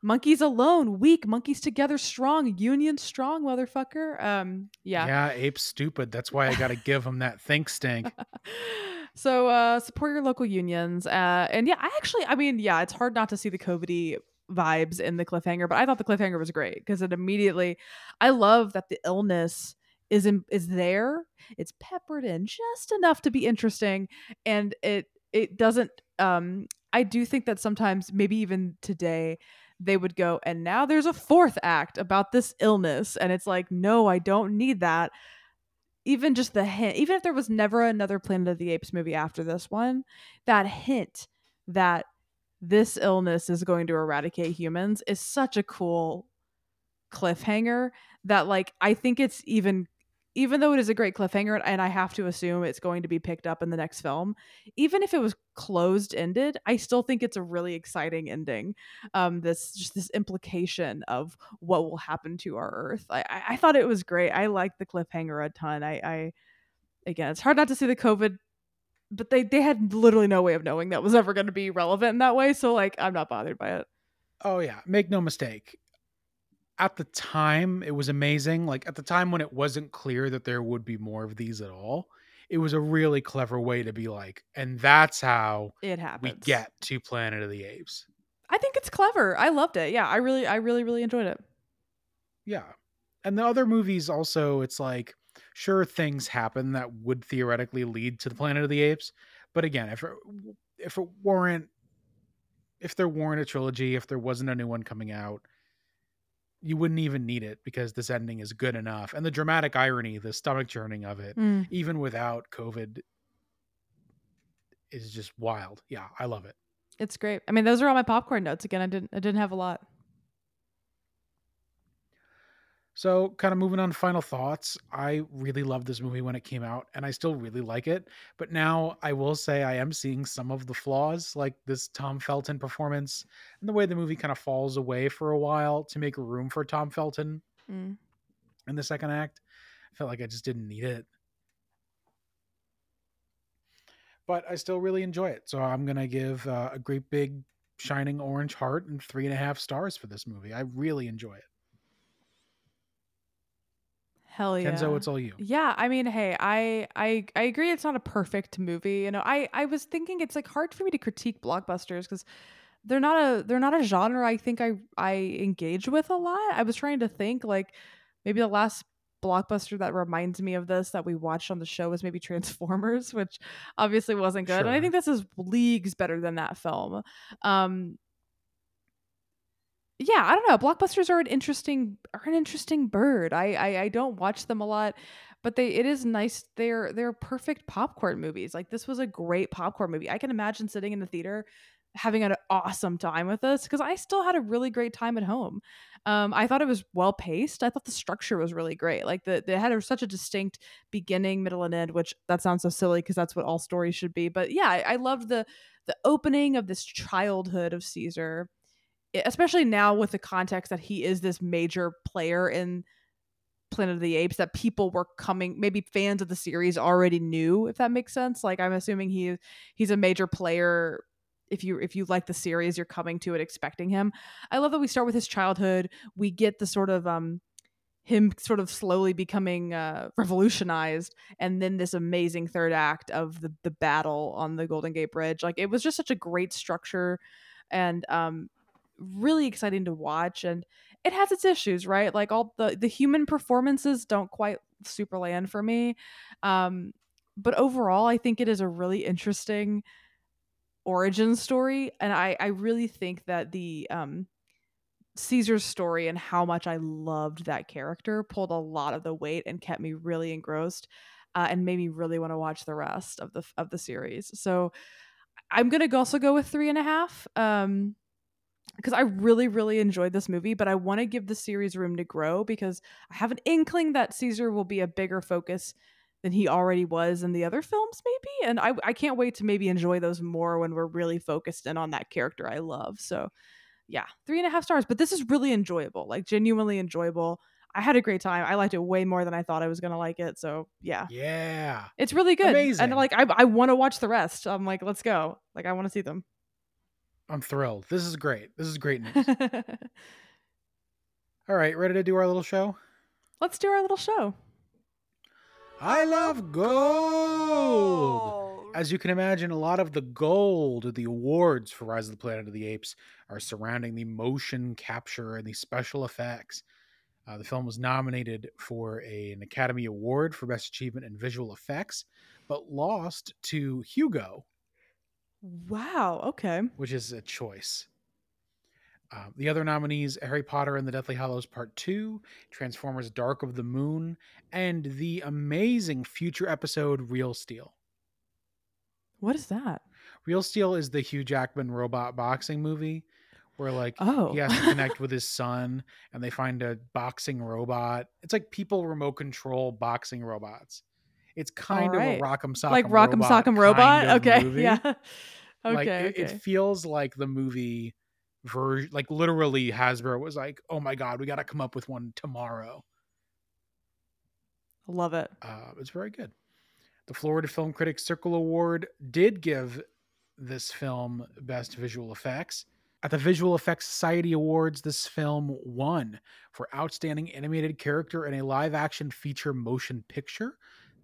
Monkeys alone, weak. Monkeys together, strong. Union strong, motherfucker. Um, yeah. Yeah, ape's stupid. That's why I got to give him that think stink. so uh support your local unions. Uh and yeah, I actually I mean, yeah, it's hard not to see the COVIDy vibes in the cliffhanger, but I thought the cliffhanger was great because it immediately I love that the illness is in, is there. It's peppered in just enough to be interesting and it it doesn't um I do think that sometimes maybe even today they would go and now there's a fourth act about this illness and it's like no I don't need that even just the hint, even if there was never another Planet of the Apes movie after this one, that hint that this illness is going to eradicate humans is such a cool cliffhanger that like I think it's even even though it is a great cliffhanger and I have to assume it's going to be picked up in the next film, even if it was closed ended, I still think it's a really exciting ending. Um, this just this implication of what will happen to our Earth. I I, thought it was great. I liked the cliffhanger a ton. I I again, it's hard not to see the COVID, but they they had literally no way of knowing that was ever going to be relevant in that way. So like, I'm not bothered by it. Oh yeah, make no mistake. At the time, it was amazing. Like at the time when it wasn't clear that there would be more of these at all, it was a really clever way to be like, and that's how It happens. we get to Planet of the Apes. I think it's clever. I loved it. Yeah, I really, I really, really enjoyed it. Yeah. And the other movies also, it's like, sure, things happen that would theoretically lead to the Planet of the Apes. But again, if it, if it weren't, if there weren't a trilogy, if there wasn't a new one coming out, you wouldn't even need it because this ending is good enough. And the dramatic irony, the stomach churning of it, Mm. even without COVID, is just wild. Yeah, I love it. It's great. I mean, those are all my popcorn notes. Again, I didn't, I didn't have a lot. So, kind of moving on to final thoughts. I really loved this movie when it came out, and I still really like it. But now I will say I am seeing some of the flaws, like this Tom Felton performance and the way the movie kind of falls away for a while to make room for Tom Felton Mm. in the second act. I felt like I just didn't need it. But I still really enjoy it. So, I'm going to give uh, a great big shining orange heart and three and a half stars for this movie. I really enjoy it. Hell yeah. Kenzo, it's all you. Yeah, I mean, hey, I I I agree it's not a perfect movie. You know, I I was thinking it's like hard for me to critique blockbusters cuz they're not a they're not a genre I think I I engage with a lot. I was trying to think like maybe the last blockbuster that reminds me of this that we watched on the show was maybe Transformers, which obviously wasn't good. And I think this is leagues better than that film. Um yeah, I don't know. Blockbusters are an interesting are an interesting bird. I, I I don't watch them a lot, but they it is nice. They're they're perfect popcorn movies. Like this was a great popcorn movie. I can imagine sitting in the theater having an awesome time with this because I still had a really great time at home. Um, I thought it was well paced. I thought the structure was really great. Like the they had a, such a distinct beginning, middle, and end. Which that sounds so silly because that's what all stories should be. But yeah, I, I loved the the opening of this childhood of Caesar, especially now with the context that he is this major player in Planet of the Apes that people were coming maybe fans of the series already knew if that makes sense. Like I'm assuming he he's a major player. If you if you like the series you're coming to it expecting him. I love that we start with his childhood. We get the sort of um him sort of slowly becoming uh, revolutionized and then this amazing third act of the the battle on the golden gate bridge. Like it was just such a great structure and um really exciting to watch and it has its issues right? Like all the the human performances don't quite super land for me um but overall i think it is a really interesting origin story and i i really think that the um caesar's story and how much i loved that character pulled a lot of the weight and kept me really engrossed uh, and made me really want to watch the rest of the of the series. So i'm gonna also go with three and a half um because I really, really enjoyed this movie, but I want to give the series room to grow because I have an inkling that Caesar will be a bigger focus than he already was in the other films, maybe. And I, I can't wait to maybe enjoy those more when we're really focused in on that character I love. So, yeah, three and a half stars. But this is really enjoyable, like genuinely enjoyable. I had a great time. I liked it way more than I thought I was gonna like it. So yeah, Yeah. it's really good. Amazing. And like I, I want to watch the rest. I'm like, let's go. Like I want to see them. I'm thrilled. This is great. This is great news. All right, ready to do our little show? let's do our little show. I love gold. As you can imagine, a lot of the gold, the awards for Rise of the Planet of the Apes, are surrounding the motion capture and the special effects. Uh, the film was nominated for a- an Academy Award for Best Achievement in Visual Effects, but lost to Hugo, Wow. Okay. which is a choice. Uh, the other nominees Harry Potter and the Deathly Hallows Part 2, Transformers Dark of the Moon, and the amazing future episode Real Steel. What is that? Real Steel is the Hugh Jackman robot boxing movie where like Oh. he has to connect with his son and they find a boxing robot. It's like people remote control boxing robots. It's kind of a Rock'em Sock'em like Rock'em robot Sock'em Robot. okay. movie. Yeah. Okay. like okay. it, it feels like the movie version like literally Hasbro was like, "Oh my god, we got to come up with one tomorrow." I love it. Uh, it's very good. The Florida Film Critics Circle Award did give this film Best Visual Effects. At the Visual Effects Society Awards, this film won for Outstanding Animated Character in a Live Action Feature Motion Picture.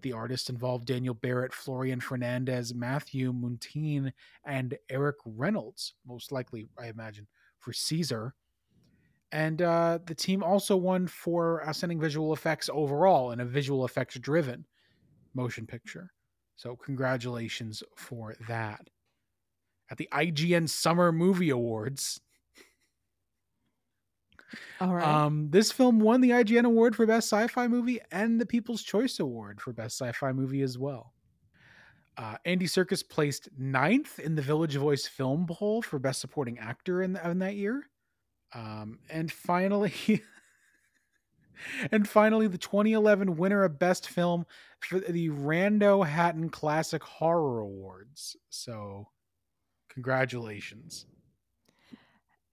The artists involved Daniel Barrett, Florian Fernandez, Matthew Muntean, and Eric Reynolds, most likely, I imagine, for Caesar. And uh, the team also won for Ascending Visual Effects overall in a visual effects driven motion picture. So, congratulations for that. At the IGN Summer Movie Awards, All right. um, this film won the IGN Award for Best Sci-Fi Movie and the People's Choice Award for Best Sci-Fi Movie as well. Uh, Andy Serkis placed ninth in the Village Voice Film Poll for Best Supporting Actor in, in that year. Um, and finally, and finally, the 2011 winner of Best Film for the Rondo Hatton Classic Horror Awards. So, congratulations.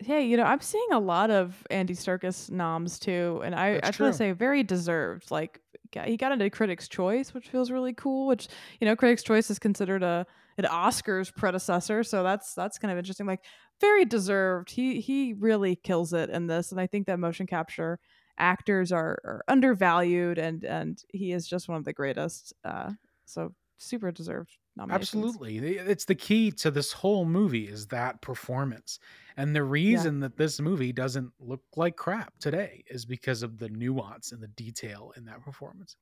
Hey, you know, I'm seeing a lot of Andy Serkis noms too, and I, I That's just want to say very deserved. Like he got into Critics' Choice, which feels really cool. Which you know, Critics' Choice is considered a an Oscars predecessor, so that's that's kind of interesting. Like very deserved. He he really kills it in this, and I think that motion capture actors are, are undervalued, and and he is just one of the greatest. Uh, so super deserved. Absolutely. It's the key to this whole movie is that performance. And the reason that this movie doesn't look like crap today is because of the nuance and the detail in that performance.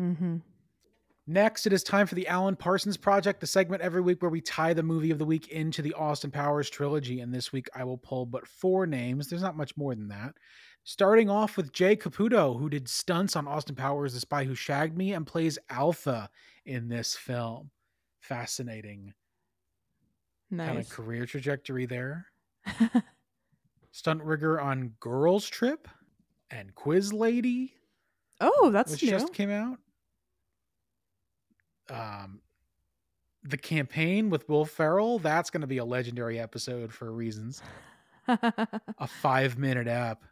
Mm-hmm. Next, it is time for the Alan Parsons Project, the segment every week where we tie the movie of the week into the Austin Powers trilogy. And this week I will pull but four names. There's not much more than that. Starting off with Jay Caputo, who did stunts on Austin Powers, The Spy Who Shagged Me, and plays Alpha in this film. Fascinating kind of career trajectory there. Stunt rigger on Girls Trip and Quiz Lady, oh, that's which new. just came out. Um, the campaign with Will Ferrell, that's going to be a legendary episode for reasons. A five minute app.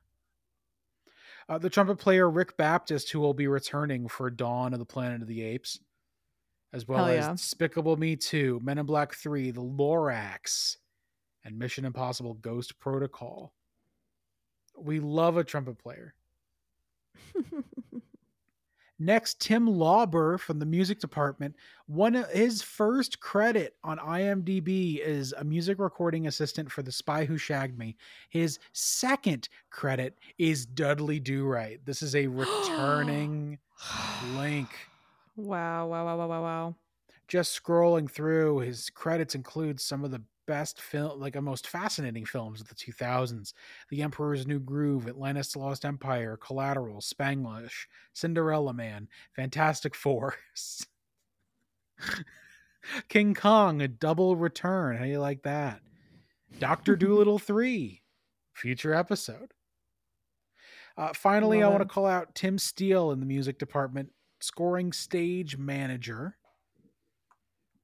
Uh, the trumpet player Rick Baptist, who will be returning for Dawn of the Planet of the Apes, as well Hell as yeah. Despicable Me 2, Men in Black 3, The Lorax, and Mission Impossible Ghost Protocol. We love a trumpet player. Next, Tim Lauber from the music department. One of his first credit on IMDb is a music recording assistant for The Spy Who Shagged Me. His second credit is Dudley Do Right. This is a returning link. Wow, wow, wow, wow, wow, wow. Just scrolling through, his credits include some of the best film, like the most fascinating films of the 2000s: The Emperor's New Groove, Atlantis: The Lost Empire, Collateral, Spanglish, Cinderella Man, Fantastic Four, King Kong: A Double Return. How do you like that? Doctor Dolittle three, future episode. Uh, finally, I want to call out Tim Steele in the music department, scoring stage manager.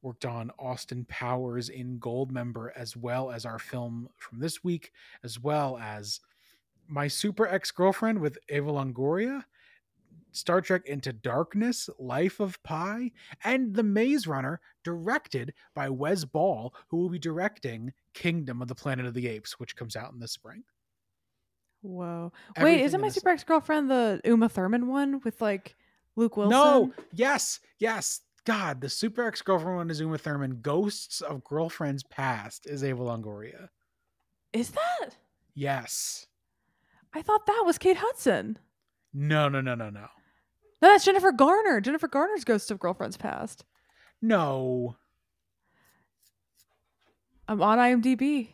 Worked on Austin Powers in Goldmember, as well as our film from this week, as well as My Super Ex Girlfriend with Ava Longoria, Star Trek Into Darkness, Life of Pi, and The Maze Runner, directed by Wes Ball, who will be directing Kingdom of the Planet of the Apes, which comes out in the spring. Whoa. Everything Wait, isn't my super ex girlfriend the Uma Thurman one with like Luke Wilson? No, yes, yes. God, the Super Ex Girlfriend one is Uma Thurman. Ghosts of Girlfriends Past is Ava Longoria. Is that? Yes. I thought that was Kate Hudson. No, no, no, no, no. No, that's Jennifer Garner. Jennifer Garner's Ghost of Girlfriends Past. No. I'm on IMDb.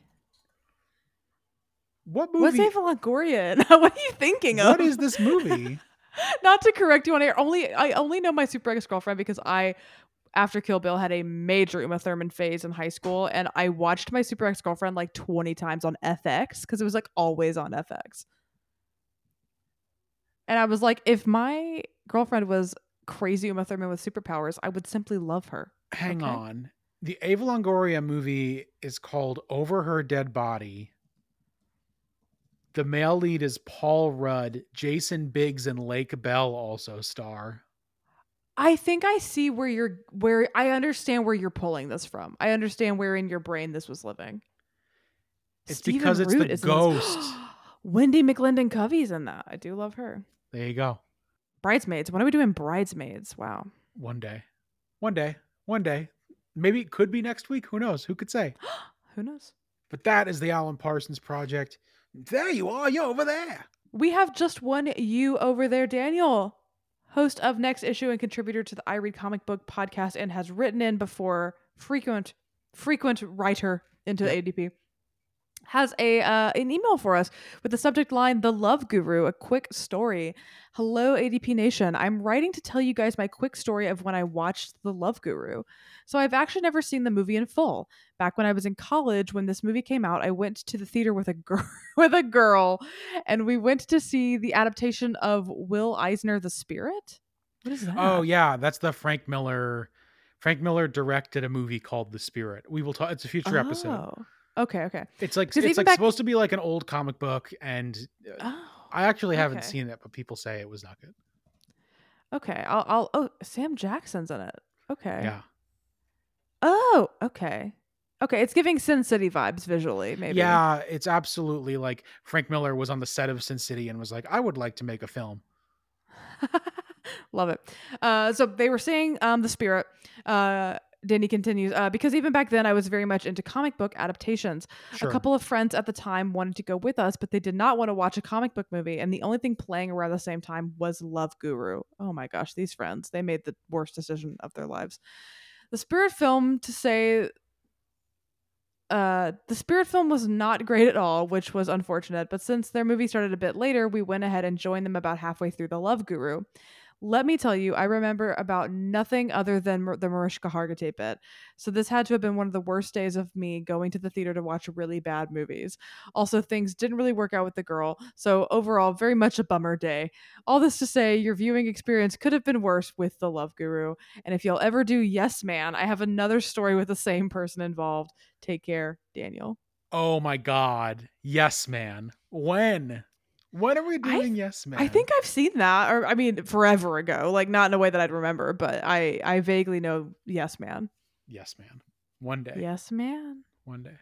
What movie? What's? Ava Longoria? in? what are you thinking of? What is this movie? Not to correct you on air. Only I only know my super ex girlfriend because I, after Kill Bill, had a major Uma Thurman phase in high school, and I watched my super ex girlfriend like twenty times on FX because it was like always on FX. And I was like, if my girlfriend was crazy Uma Thurman with superpowers, I would simply love her. Hang Okay. on. The Ava Longoria movie is called Over Her Dead Body. The male lead is Paul Rudd. Jason Biggs and Lake Bell also star. I think I see where you're where I understand where you're pulling this from. I understand where in your brain this was living. It's Stephen because it's Root is in ghost. Wendi McLendon Covey's in that. I do love her. There you go. Bridesmaids. When are we doing bridesmaids? Wow. One day. One day. One day. Maybe it could be next week. Who knows? Who could say? Who knows? But that is the Alan Parsons Project. There you are. You're over there. We have just one you over there, Daniel, host of Next Issue and contributor to the I Read Comic Book podcast, and has written in before. Frequent, frequent writer into the ADP. Has a uh, an email for us with the subject line "The Love Guru," a quick story. Hello, ADP Nation. I'm writing to tell you guys my quick story of when I watched The Love Guru. So I've actually never seen the movie in full. Back when I was in college, when this movie came out, I went to the theater with a girl with a girl, and we went to see the adaptation of Will Eisner, The Spirit. What is that? Oh yeah, that's the Frank Miller. Frank Miller directed a movie called The Spirit. We will talk. It's a future episode. Okay, okay. It's like it's like back- supposed to be like an old comic book, and uh, Oh. I actually haven't okay. seen it, but people say it was not good. Okay. I'll I'll oh Sam Jackson's in it. Okay. Yeah, Oh, okay. Okay, it's giving Sin City vibes visually, maybe. yeah, it's absolutely like Frank Miller was on the set of Sin City and was like, I would like to make a film. Love it. Uh, so they were saying um, the spirit. Uh, Danny continues, uh, because even back then I was very much into comic book adaptations. Sure. A couple of friends at the time wanted to go with us, but they did not want to watch a comic book movie. And the only thing playing around the same time was Love Guru. Oh my gosh, these friends, they made the worst decision of their lives. The Spirit film, to say, uh, the Spirit film was not great at all, which was unfortunate. But since their movie started a bit later, we went ahead and joined them about halfway through The Love Guru. Let me tell you, I remember about nothing other than the Mariska Hargitay bit. So this had to have been one of the worst days of me going to the theater to watch really bad movies. Also, things didn't really work out with the girl. So overall, very much a bummer day. All this to say, your viewing experience could have been worse with The Love Guru. And if you'll ever do Yes Man, I have another story with the same person involved. Take care, Daniel. Oh my god. Yes, man. When? When are we I- doing Yes, man? I think I've seen that, or I mean, forever ago. Like not in a way that I'd remember, but I I vaguely know Yes Man. Yes, man. One day. Yes Man. One day.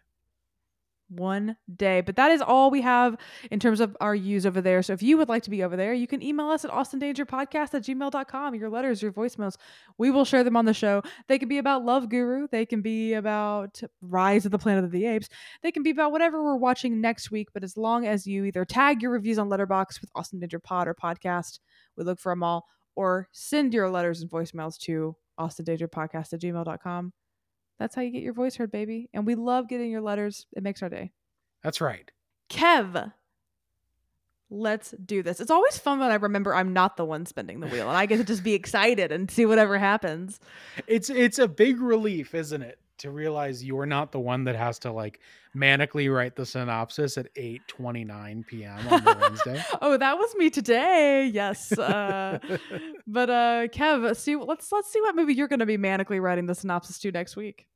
One day. But that is all we have in terms of our use over there. So if you would like to be over there, you can email us at austindangerpodcast at gmail.com. Your letters, your voicemails. We will share them on the show. They can be about Love Guru. They can be about Rise of the Planet of the Apes. They can be about whatever we're watching next week. But as long as you either tag your reviews on Letterboxd with Austin Danger Pod or podcast, we look for them all, or send your letters and voicemails to austindangerpodcast at gmail.com. That's how you get your voice heard, baby. And we love getting your letters. It makes our day. That's right. Kev, let's do this. It's always fun when I remember I'm not the one spinning the wheel and I get to just be excited and see whatever happens. It's it's a big relief, isn't it? To realize you're not the one that has to like manically write the synopsis at 8:29 p.m. on the Wednesday. oh, that was me today. Yes. Uh, but uh, Kev, see, let's let's see what movie you're going to be manically writing the synopsis to next week.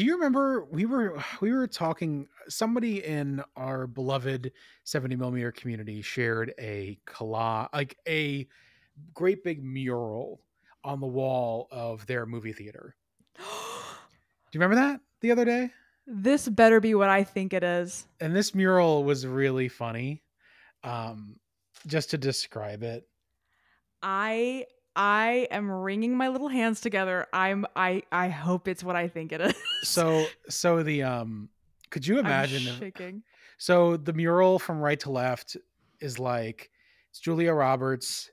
Do you remember we were we were talking somebody in our beloved 70 millimeter community shared a collage like a great big mural on the wall of their movie theater. Do you remember that the other day? this better be what I think it is. And this mural was really funny. Um just to describe it. I I am wringing my little hands together. I'm I I hope it's what I think it is. So so the um could you I'm imagine if. So the mural from right to left is like it's Julia Roberts,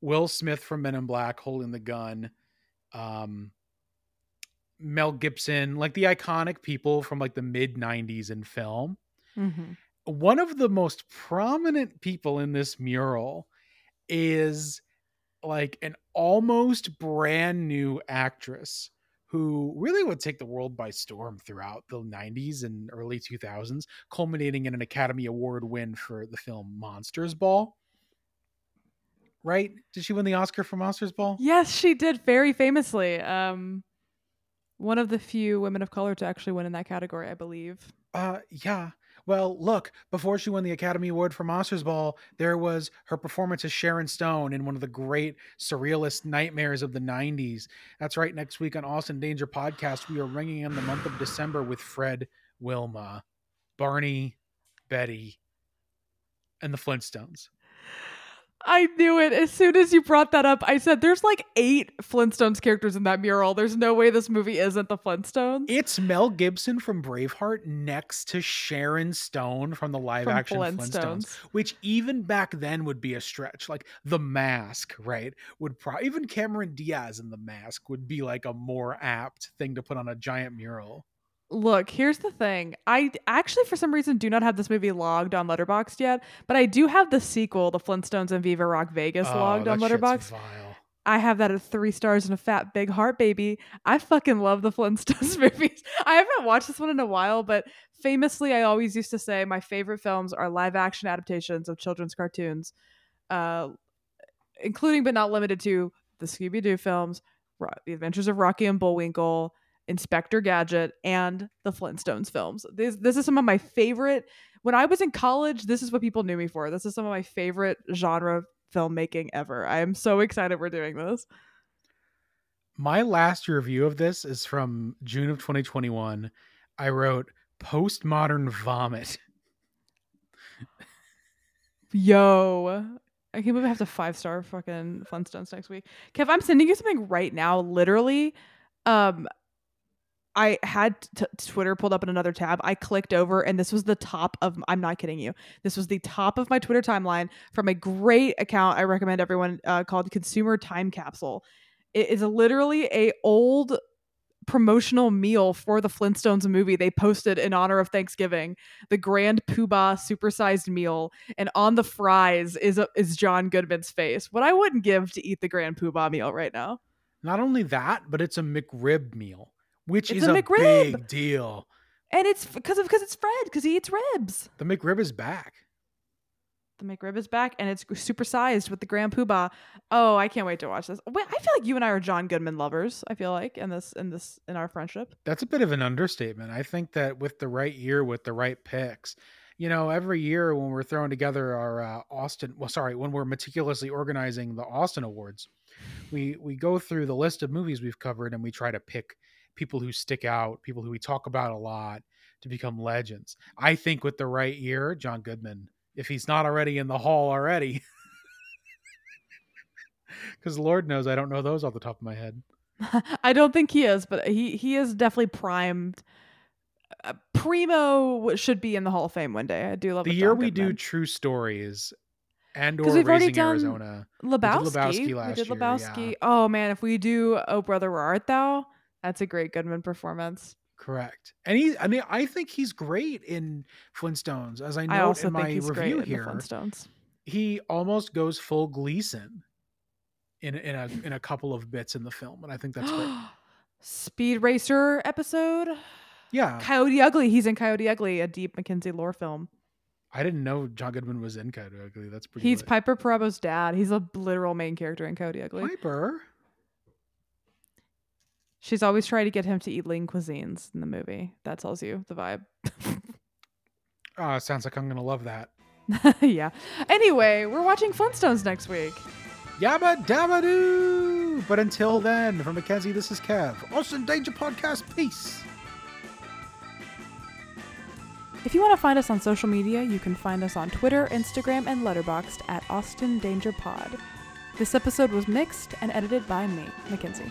Will Smith from Men in Black holding the gun, um, Mel Gibson, like the iconic people from like the mid 90s in film. Mhm. One of the most prominent people in this mural is like an almost brand new actress who really would take the world by storm throughout the 90s and early 2000s, culminating in an Academy Award win for the film Monsters Ball. Right? Did she win the Oscar for Monsters Ball? Yes, she did very famously. Um, one of the few women of color to actually win in that category, I believe. Uh, yeah. Well, look, before she won the Academy Award for Monsters Ball, there was her performance as Sharon Stone in one of the great surrealist nightmares of the 90s. That's right. Next week on Austin Danger Podcast, we are ringing in the month of December with Fred, Wilma, Barney, Betty, and the Flintstones. I knew it. As soon as you brought that up, I said, there's like eight Flintstones characters in that mural. There's no way this movie isn't the Flintstones. It's Mel Gibson from Braveheart next to Sharon Stone from the live From action Flintstones. Flintstones. which even back then would be a stretch. Like the mask, right? Would probably even Cameron Diaz in the mask would be like a more apt thing to put on a giant mural. Look, here's the thing. I actually, for some reason, do not have this movie logged on Letterboxd yet, but I do have the sequel, The Flintstones and Viva Rock Vegas, Oh, logged on Letterboxd. I have that at three stars and a fat big heart, baby. I fucking love the Flintstones movies. I haven't watched this one in a while, but famously, I always used to say my favorite films are live action adaptations of children's cartoons, uh, including but not limited to the Scooby Doo films, Ro- The Adventures of Rocky and Bullwinkle, Inspector Gadget, and the Flintstones films. This, this is some of my favorite. When I was in college, this is what people knew me for. This is some of my favorite genre filmmaking ever. I am so excited we're doing this. My last review of this is from June of 2021. I wrote postmodern vomit. Yo. I can't believe I have to five star fucking Flintstones next week. Kev, I'm sending you something right now. Literally, um, I had t- Twitter pulled up in another tab. I clicked over, and this was the top of. I'm not kidding you. This was the top of my Twitter timeline from a great account. I recommend everyone uh, called Consumer Time Capsule. It is literally a old promotional meal for the Flintstones movie they posted in honor of Thanksgiving, the Grand Poobah supersized meal, and on the fries is a, is John Goodman's face. What I wouldn't give to eat the Grand Poobah meal right now. Not only that, but it's a McRib meal, which It's is a a, big deal. And it's because of because it's Fred because he eats ribs. The McRib is back. The McRib is back and it's supersized with the Grand Poobah. Oh, I can't wait to watch this. Wait, I feel like you and I are John Goodman lovers. I feel like in this in this in our friendship. That's a bit of an understatement. I think that with the right year, with the right picks, you know, every year when we're throwing together our uh, Austin, well, sorry, when we're meticulously organizing the Austin Awards, we we go through the list of movies we've covered and we try to pick people who stick out, people who we talk about a lot to become legends. I think with the right year, John Goodman, if he's not already in the hall already, because Lord knows I don't know those off the top of my head. I don't think he is, but he he is definitely primed. Uh, Primo should be in the Hall of Fame one day. I do love the year we do True Stories and or we've Raising Arizona. Lebowski. Lebowski we did year, Lebowski. yeah. Oh man, if we do Oh Brother Where Art Thou, that's a great Goodman performance. Correct. And he I mean I think he's great in Flintstones as I also in my review here. Flintstones. He almost goes full Gleason in in a in a couple of bits in the film and I think that's great. Speed Racer episode. Yeah. Coyote Ugly. He's in Coyote Ugly, a deep McKenzie lore film. I didn't know John Goodman was in Coyote Ugly. That's pretty He's lit. Piper Perabo's dad. He's a literal main character in Coyote Ugly. Piper. She's always trying to get him to eat lean cuisines in the movie. That tells you the vibe. Oh, sounds like I'm gonna love that. yeah. Anyway, we're watching Flintstones next week. Yabba dabba doo! But until then, from McKenzie, this is Kev. Austin Danger Podcast. Peace. If you want to find us on social media, you can find us on Twitter, Instagram, and Letterboxd at Austin Danger Pod. This episode was mixed and edited by me, McKenzie.